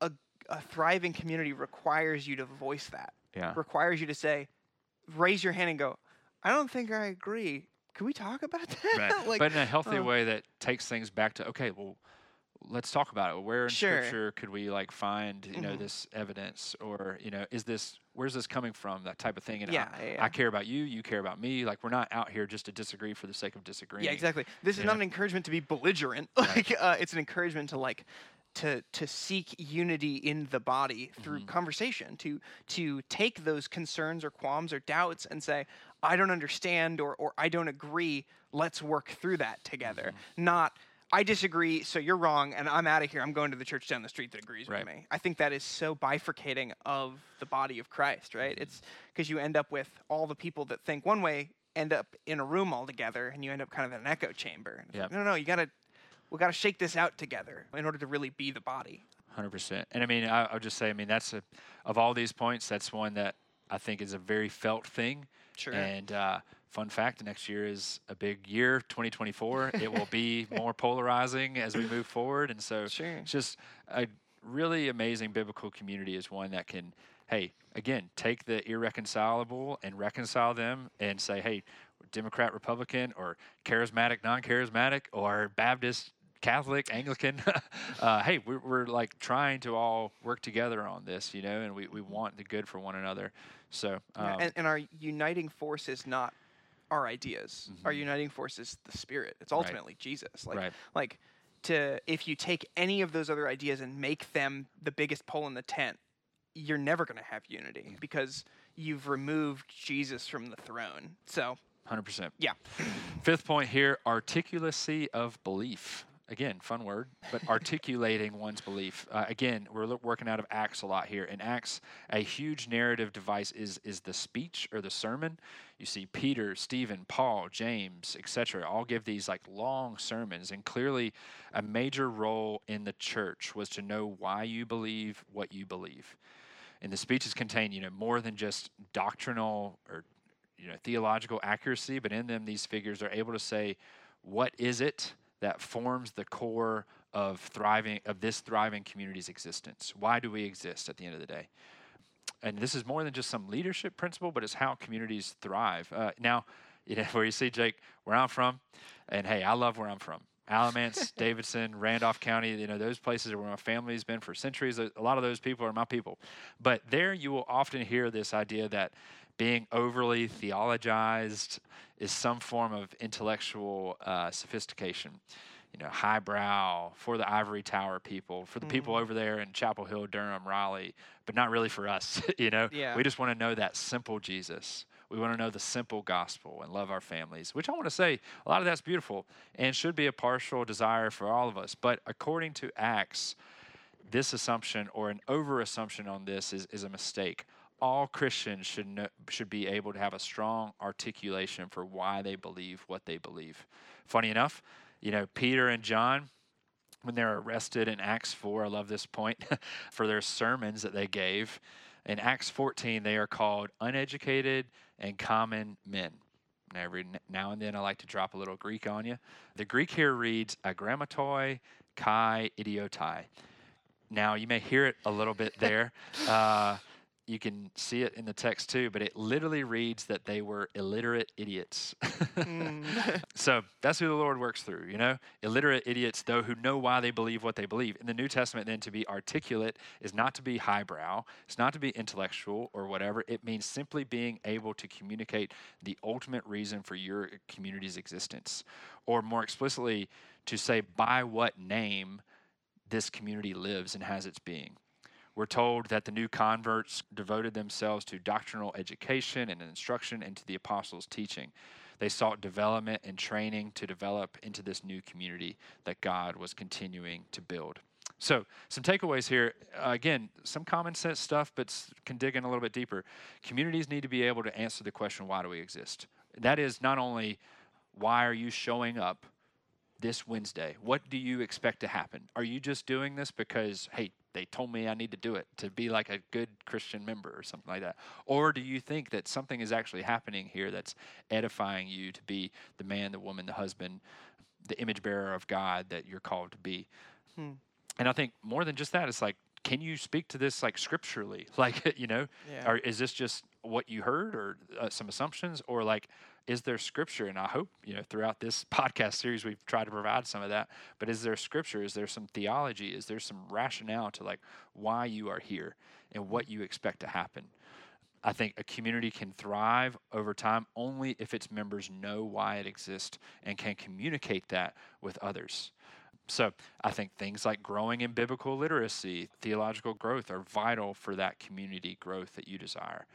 a, a thriving community requires you to voice that. Yeah. Requires you to say, raise your hand and go, I don't think I agree. Can we talk about [laughs] that? Right. like, but in a healthy uh, way that takes things back to, okay, well, let's talk about it. Where in sure. scripture could we like find, you mm-hmm. know, this evidence or, you know, is this where's this coming from? That type of thing. And yeah, I, yeah. I care about you, you care about me. Like we're not out here just to disagree for the sake of disagreeing. Yeah, exactly. This is not an encouragement to be belligerent. [laughs] Like uh, it's an encouragement to like to to seek unity in the body through mm-hmm. conversation to to take those concerns or qualms or doubts and say i don't understand or or i don't agree let's work through that together mm-hmm. not I disagree, so you're wrong, and I'm out of here. I'm going to the church down the street that agrees right. with me. I think that is so bifurcating of the body of Christ, right? Mm-hmm. It's because you end up with all the people that think one way end up in a room all together, and you end up kind of in an echo chamber. Yeah. Like, no, no, you gotta, we gotta shake this out together in order to really be the body. Hundred percent. And I mean, I, will just say, I mean, that's a, of all these points, that's one that I think is a very felt thing. Sure. And uh, fun fact next year is a big year 2024 [laughs] it will be more polarizing as we move forward and so sure. it's just a really amazing biblical community is one that can hey again take the irreconcilable and reconcile them and say hey democrat republican or charismatic non-charismatic or baptist Catholic, Anglican. [laughs] uh, hey, we're, we're like trying to all work together on this, you know, and we, we want the good for one another. So, um, yeah, and, and our uniting force is not our ideas. Mm-hmm. Our uniting force is the spirit. It's ultimately right. Jesus. Like right. like to if you take any of those other ideas and make them the biggest pole in the tent, you're never going to have unity because you've removed Jesus from the throne. So 100%. Yeah. Fifth point here articulacy of belief again, fun word, but articulating [laughs] one's belief. Uh, again, we're working out of Acts a lot here. In Acts, a huge narrative device is is the speech or the sermon. You see Peter, Stephen, Paul, James, etc. all give these like long sermons, and clearly, a major role in the church was to know why you believe what you believe. And the speeches contain, you know, more than just doctrinal or you know theological accuracy, but in them these figures are able to say, "What is it?" That forms the core of thriving of this thriving community's existence. Why do we exist at the end of the day? And this is more than just some leadership principle, but it's how communities thrive. Uh, now, [laughs] you know, where you see Jake, where I'm from, and hey, I love where I'm from. Alamance, [laughs] Davidson, Randolph County, you know, those places are where my family's been for centuries. A lot of those people are my people. But there you will often hear this idea that being overly theologized is some form of intellectual uh, sophistication. You know, highbrow for the ivory tower people, for the mm people over there in Chapel Hill, Durham, Raleigh, but not really for us. [laughs] you know, yeah. we just want to know that simple Jesus. We want to know the simple gospel and love our families, which I want to say a lot of that's beautiful and should be a partial desire for all of us. But according to Acts, this assumption or an over assumption on this is, is a mistake. All Christians should know, should be able to have a strong articulation for why they believe what they believe. Funny enough, you know, Peter and John, when they're arrested in Acts 4, I love this point, [laughs] for their sermons that they gave. In Acts 14, they are called uneducated and common men. every now and then I like to drop a little Greek on you. The Greek here reads agrammatoi kai idiotai. Now you may hear it a little bit there. [laughs] Uh, you can see it in the text too, but it literally reads that they were illiterate idiots. mm. [laughs] so that's who the Lord works through, you know? Illiterate idiots, though, who know why they believe what they believe. In the New Testament, then, to be articulate is not to be highbrow, it's not to be intellectual or whatever. It means simply being able to communicate the ultimate reason for your community's existence. Or more explicitly, to say by what name this community lives and has its being. We're told that the new converts devoted themselves to doctrinal education and instruction and to the apostles' teaching. They sought development and training to develop into this new community that God was continuing to build. So, some takeaways here. Uh, again, some common sense stuff, but can dig in a little bit deeper. Communities need to be able to answer the question why do we exist? That is not only why are you showing up this Wednesday? What do you expect to happen? Are you just doing this because, hey, they told me I need to do it to be like a good Christian member or something like that? Or do you think that something is actually happening here that's edifying you to be the man, the woman, the husband, the image bearer of God that you're called to be? Hmm. And I think more than just that, it's like, can you speak to this like scripturally? [laughs] Like, you know, yeah. or is this just what you heard or uh, some assumptions? Or like, is there scripture? And I hope, you know, throughout this [laughs] podcast series, we've tried to provide some of that. But is there scripture? Is there some theology? Is there some rationale to like why you are here and what you expect to happen? I think a community can thrive over time only if its members know why it exists and can communicate that with others. So I think things like growing in biblical literacy, theological growth are vital for that community growth that you desire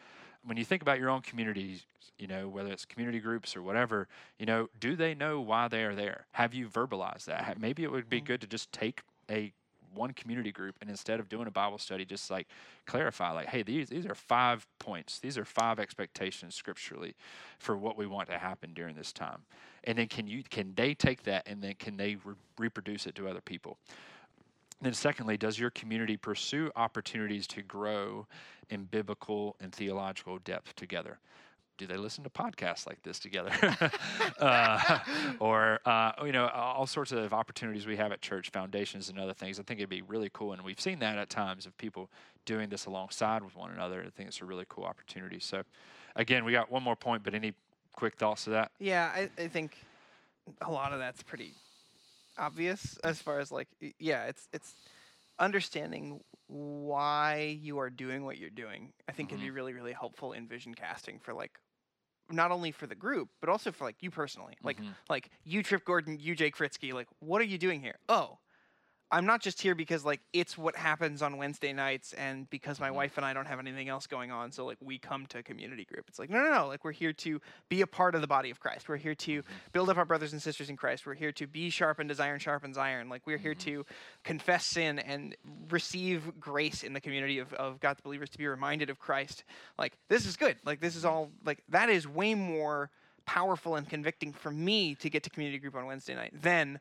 when you think about your own communities, you know, whether it's community groups or whatever, you know, do they know why they are there? Have you verbalized that? Maybe it would be mm-hmm. good to just take a one community group and instead of doing a Bible study, just like clarify, like, hey, these these are five points, these are five expectations scripturally for what we want to happen during this time. And then can you can they take that and then can they re- reproduce it to other people? Then, secondly, does your community pursue opportunities to grow in biblical and theological depth together? Do they listen to podcasts like this together? [laughs] uh, or, uh, you know, all sorts of opportunities we have at church, foundations and other things. I think it'd be really cool. And we've seen that at times of people doing this alongside with one another. I think it's a really cool opportunity. So, again, we got one more point, but any quick thoughts to that? Yeah, I, I think a lot of that's pretty obvious as far as like yeah, it's it's understanding why you are doing what you're doing. I think mm-hmm. can be really really helpful in vision casting for like not only for the group but also for like you personally. Like mm-hmm. like you Trip Gordon, you Jake Fritzky, like what are you doing here? Oh, I'm not just here because like it's what happens on Wednesday nights and because my mm-hmm. wife and I don't have anything else going on, so like we come to community group. It's like no, no, no. Like we're here to be a part of the body of Christ. We're here to mm-hmm. build up our brothers and sisters in Christ. We're here to be sharpened as iron sharpens iron. Like we're here mm-hmm. to confess sin and receive grace in the community of, of God's believers to be reminded of Christ. Like this is good. Like this is all like that is way more powerful and convicting for me to get to community group on Wednesday night than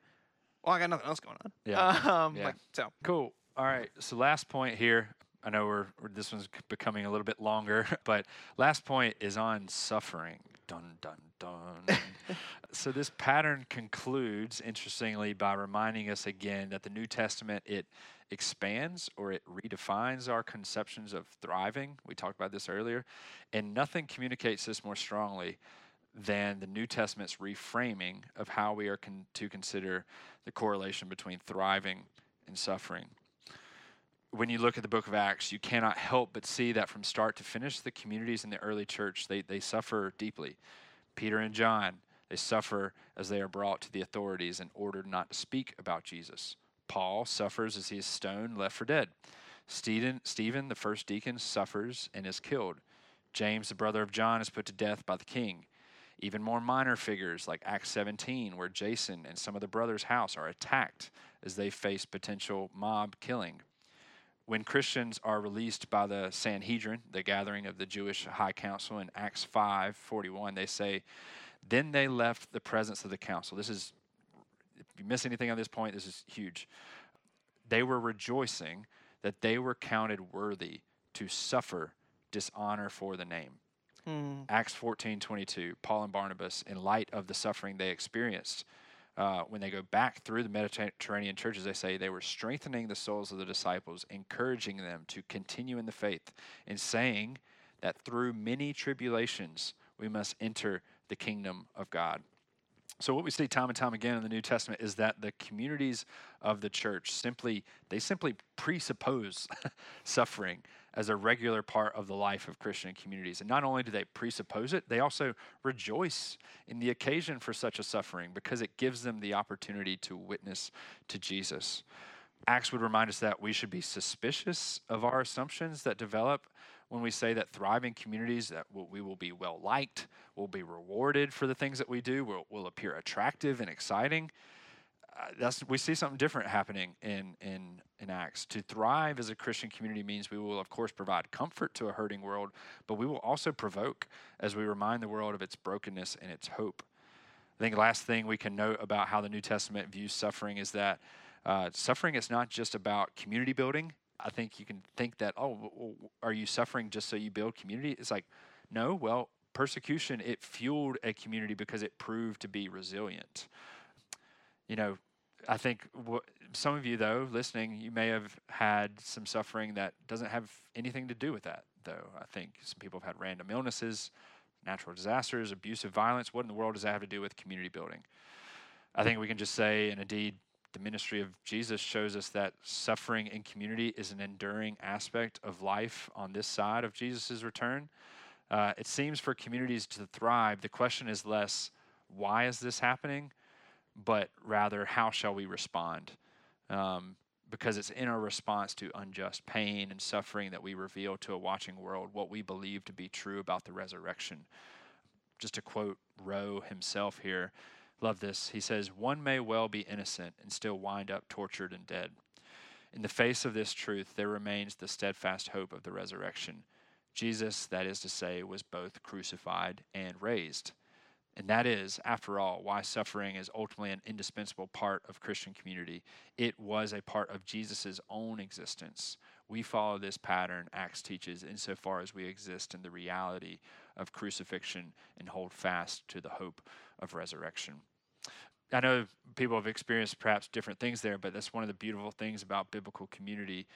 well, I got nothing else going on. Yeah. Um, yeah. Like, so cool. All right. So last point here. I know we're, we're this one's becoming a little bit longer, [laughs] but last point is on suffering. Dun, dun, dun. [laughs] so this pattern concludes, interestingly, by reminding us again that the New Testament, it expands or it redefines our conceptions of thriving. We talked about this earlier. And nothing communicates this more strongly than the New Testament's reframing of how we are con- to consider the correlation between thriving and suffering. When you look at the book of Acts, you cannot help but see that from start to finish, the communities in the early church, they, they suffer deeply. Peter and John, they suffer as they are brought to the authorities and ordered not to speak about Jesus. Paul suffers as he is stoned, left for dead. Stephen, Stephen, the first deacon, suffers and is killed. James, the brother of John, is put to death by the king. Even more minor figures like Acts 17, where Jason and some of the brothers' house are attacked as they face potential mob killing. When Christians are released by the Sanhedrin, the gathering of the Jewish High Council in Acts 5 41, they say, Then they left the presence of the council. This is, if you miss anything on this point, this is huge. They were rejoicing that they were counted worthy to suffer dishonor for the name. Mm. Acts 14 22, Paul and Barnabas, in light of the suffering they experienced, uh, when they go back through the Mediterranean churches, they say they were strengthening the souls of the disciples, encouraging them to continue in the faith, and saying that through many tribulations we must enter the kingdom of God. So what we see time and time again in the New Testament is that the communities of the church simply they simply presuppose [laughs] suffering as a regular part of the life of Christian communities. And not only do they presuppose it, they also rejoice in the occasion for such a suffering because it gives them the opportunity to witness to Jesus. Acts would remind us that we should be suspicious of our assumptions that develop when we say that thriving communities that we will be well liked, will be rewarded for the things that we do, will, will appear attractive and exciting. Uh, that's we see something different happening in in in Acts. To thrive as a Christian community means we will of course provide comfort to a hurting world, but we will also provoke as we remind the world of its brokenness and its hope. I think last thing we can note about how the New Testament views suffering is that uh, suffering is not just about community building. I think you can think that, oh, are you suffering just so you build community? It's like, no, well, persecution, it fueled a community because it proved to be resilient. You know, I think some of you, though, listening, you may have had some suffering that doesn't have anything to do with that, though. I think some people have had random illnesses, natural disasters, abusive violence. What in the world does that have to do with community building? I think we can just say, and indeed, the ministry of Jesus shows us that suffering in community is an enduring aspect of life on this side of Jesus' return. Uh, it seems for communities to thrive, the question is less, why is this happening? But rather, how shall we respond? Um, because it's in our response to unjust pain and suffering that we reveal to a watching world what we believe to be true about the resurrection. Just to quote Rowe himself here, Love this. He says, One may well be innocent and still wind up tortured and dead. In the face of this truth, there remains the steadfast hope of the resurrection. Jesus, that is to say, was both crucified and raised. And that is, after all, why suffering is ultimately an indispensable part of Christian community. It was a part of Jesus' own existence. We follow this pattern, Acts teaches, insofar as we exist in the reality of crucifixion and hold fast to the hope of resurrection. I know people have experienced perhaps different things there, but that's one of the beautiful things about biblical community.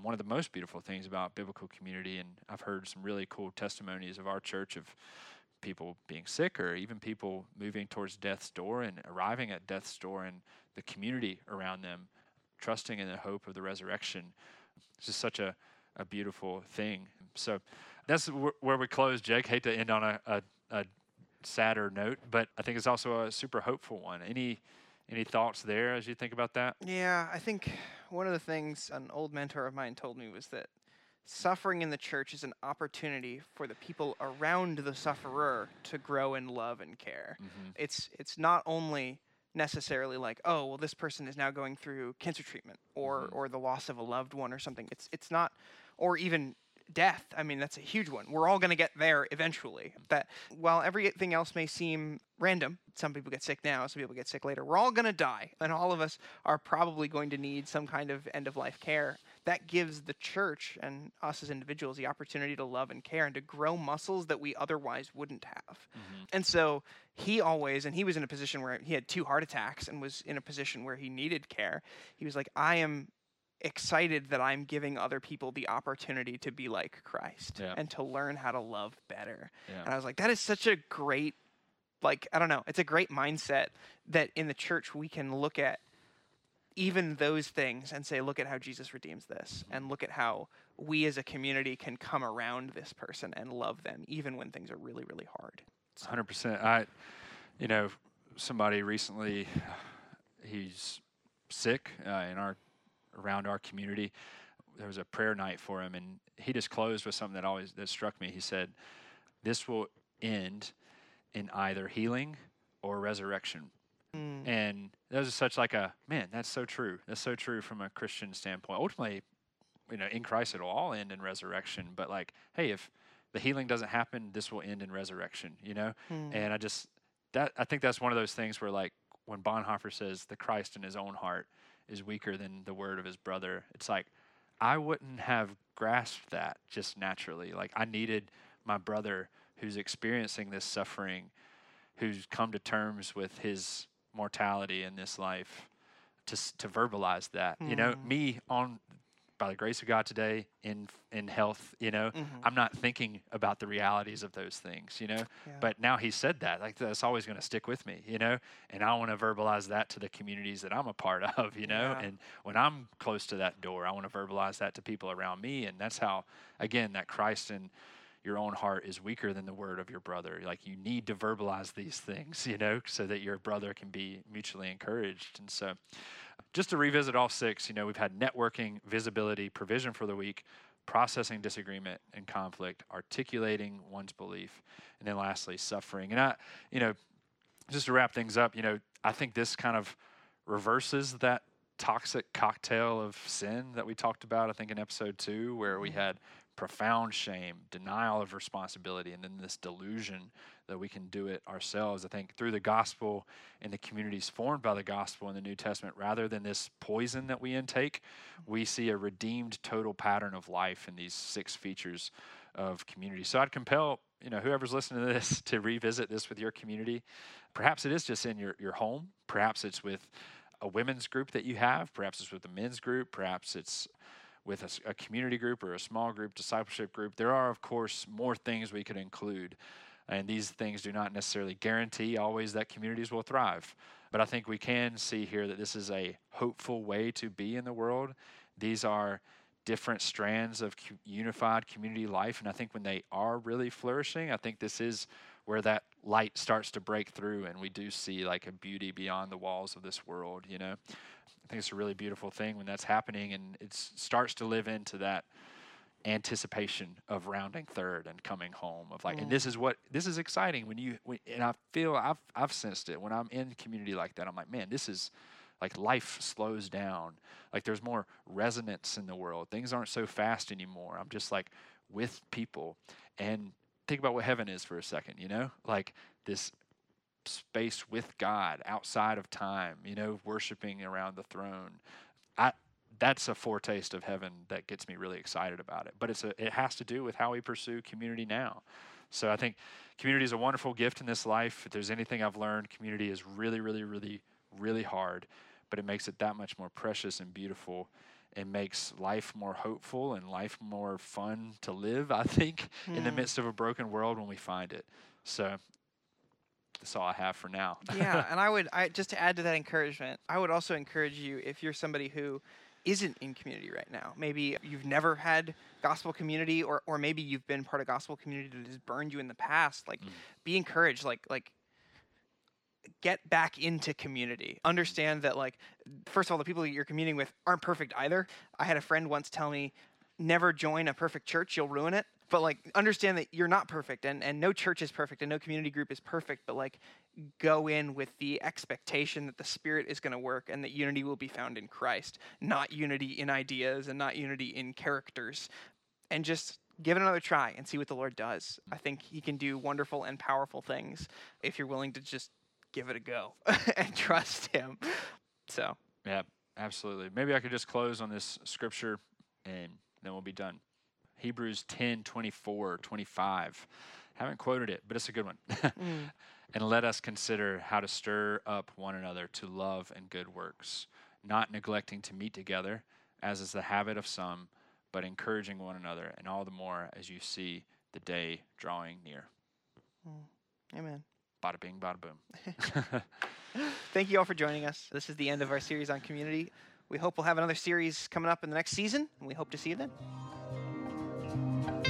One of the most beautiful things about biblical community, and I've heard some really cool testimonies of our church of people being sick or even people moving towards death's door and arriving at death's door and the community around them, trusting in the hope of the resurrection. It's just such a, a beautiful thing. So that's where we close, Jake. Hate to end on a, a, a sadder note, but I think it's also a super hopeful one. Any any thoughts there as you think about that? Yeah, I think one of the things an old mentor of mine told me was that suffering in the church is an opportunity for the people around the sufferer to grow in love and care. Mm-hmm. It's it's not only necessarily like, oh, well this person is now going through cancer treatment or mm-hmm. or the loss of a loved one or something. It's it's not or even death. I mean, that's a huge one. We're all going to get there eventually. That while everything else may seem random, some people get sick now, some people get sick later. We're all going to die, and all of us are probably going to need some kind of end of life care. That gives the church and us as individuals the opportunity to love and care and to grow muscles that we otherwise wouldn't have. Mhm. And so he always, and he was in a position where he had two heart attacks and was in a position where he needed care. He was like, I am excited that I'm giving other people the opportunity to be like Christ Yeah. and to learn how to love better. Yeah. And I was like, that is such a great, like, I don't know, it's a great mindset that in the church we can look at even those things and say, look at how Jesus redeems this, and look at how we as a community can come around this person and love them, even when things are really, really hard. So- Hundred percent. I, you know, somebody recently, he's sick uh, in our around our community. There was a prayer night for him, and he just closed with something that always that struck me. He said, "This will end in either healing or resurrection." Mm, And that was such like a man. That's so true. That's so true from a Christian standpoint. Ultimately, you know, in Christ it'll all end in resurrection. But like, hey, if the healing doesn't happen, this will end in resurrection. You know. mm, And I just that I think that's one of those things where like when Bonhoeffer says the Christ in his own heart is weaker than the word of his brother, it's like I wouldn't have grasped that just naturally. Like I needed my brother who's experiencing this suffering, who's come to terms with his mortality in this life to to verbalize that. You know, Mm. me on by the grace of God today in in health, you know, mhm, I'm not thinking about the realities of those things, you know. yeah. But now he said that, like that's always going to stick with me, you know. And I want to verbalize that to the communities that I'm a part [laughs] of, you know. Yeah. And when I'm close to that door, I want to verbalize that to people around me, and that's how, again, that Christ in your own heart is weaker than the word of your brother. Like you need to verbalize these things, [laughs] you know, so that your brother can be mutually encouraged. And so, just to revisit all six, you know, we've had networking, visibility, provision for the weak, processing disagreement and conflict, articulating one's belief, and then lastly, suffering. And I, you know, just to wrap things up, you know, I think this kind of reverses that toxic cocktail of sin that we talked about, I think, in episode two, where we Mhm. had profound shame, denial of responsibility, and then this delusion that we can do it ourselves. I think through the gospel and the communities formed by the gospel in the New Testament, rather than this poison that we intake, we see a redeemed total pattern of life in these six features of community. So I'd compel, you know, whoever's listening to this [laughs] to revisit this with your community. Perhaps it is just in your, your home. Perhaps it's with a women's group that you have. Perhaps it's with a men's group. Perhaps it's with a community group or a small group, discipleship group. There are, of course, more things we could include. And these things do not necessarily guarantee always that communities will thrive. But I think we can see here that this is a hopeful way to be in the world. These are different strands of unified community life. And I think when they are really flourishing, I think this is where that light starts to break through and we do see like a beauty beyond the walls of this world, you know? I think it's a really beautiful thing when that's happening and it starts to live into that anticipation of rounding third and coming home of like and this is mm. what this is exciting when you when, and I feel I've I've sensed it. When I'm in community like that I'm like man this is like life slows down. Like there's more resonance in the world. Things aren't so fast anymore. I'm just like with people. And think about what heaven is for a second you know? Like this space with God outside of time, you know, worshiping around the throne. I that's a foretaste of heaven that gets me really excited about it. But it's a it has to do with how we pursue community now. So I think community is a wonderful gift in this life. If there's anything I've learned, community is really, really, really, really hard, but it makes it that much more precious and beautiful. It makes life more hopeful and life more fun to live, I think, in the Mm. midst of a broken world when we find it. So that's all I have for now. [laughs] yeah, and I would I just to add to that encouragement, I would also encourage you if you're somebody who isn't in community right now. Maybe you've never had gospel community or or maybe you've been part of gospel community that has burned you in the past, like Mm. be encouraged like like get back into community. Understand that like first of all the people that you're communing with aren't perfect either. I had a friend once tell me never join a perfect church, you'll ruin it. But like understand that you're not perfect and, and no church is perfect and no community group is perfect, but like go in with the expectation that the spirit is going to work and that unity will be found in Christ, not unity in ideas and not unity in characters. And just give it another try and see what the Lord does. I think he can do wonderful and powerful things if you're willing to just give it a go [laughs] and trust him. So, Yeah, absolutely. Maybe I could just close on this scripture and then we'll be done. Hebrews 10 24, 25. Haven't quoted it, but it's a good one. [laughs] Mm. and let us consider how to stir up one another to love and good works, not neglecting to meet together, as is the habit of some, but encouraging one another, and all the more as you see the day drawing near. Amen. Bada bing, bada boom. [laughs] [laughs] Thank you all for joining us. This is the end of our series on community. We hope we'll have another series coming up in the next season, and we hope to see you then thank you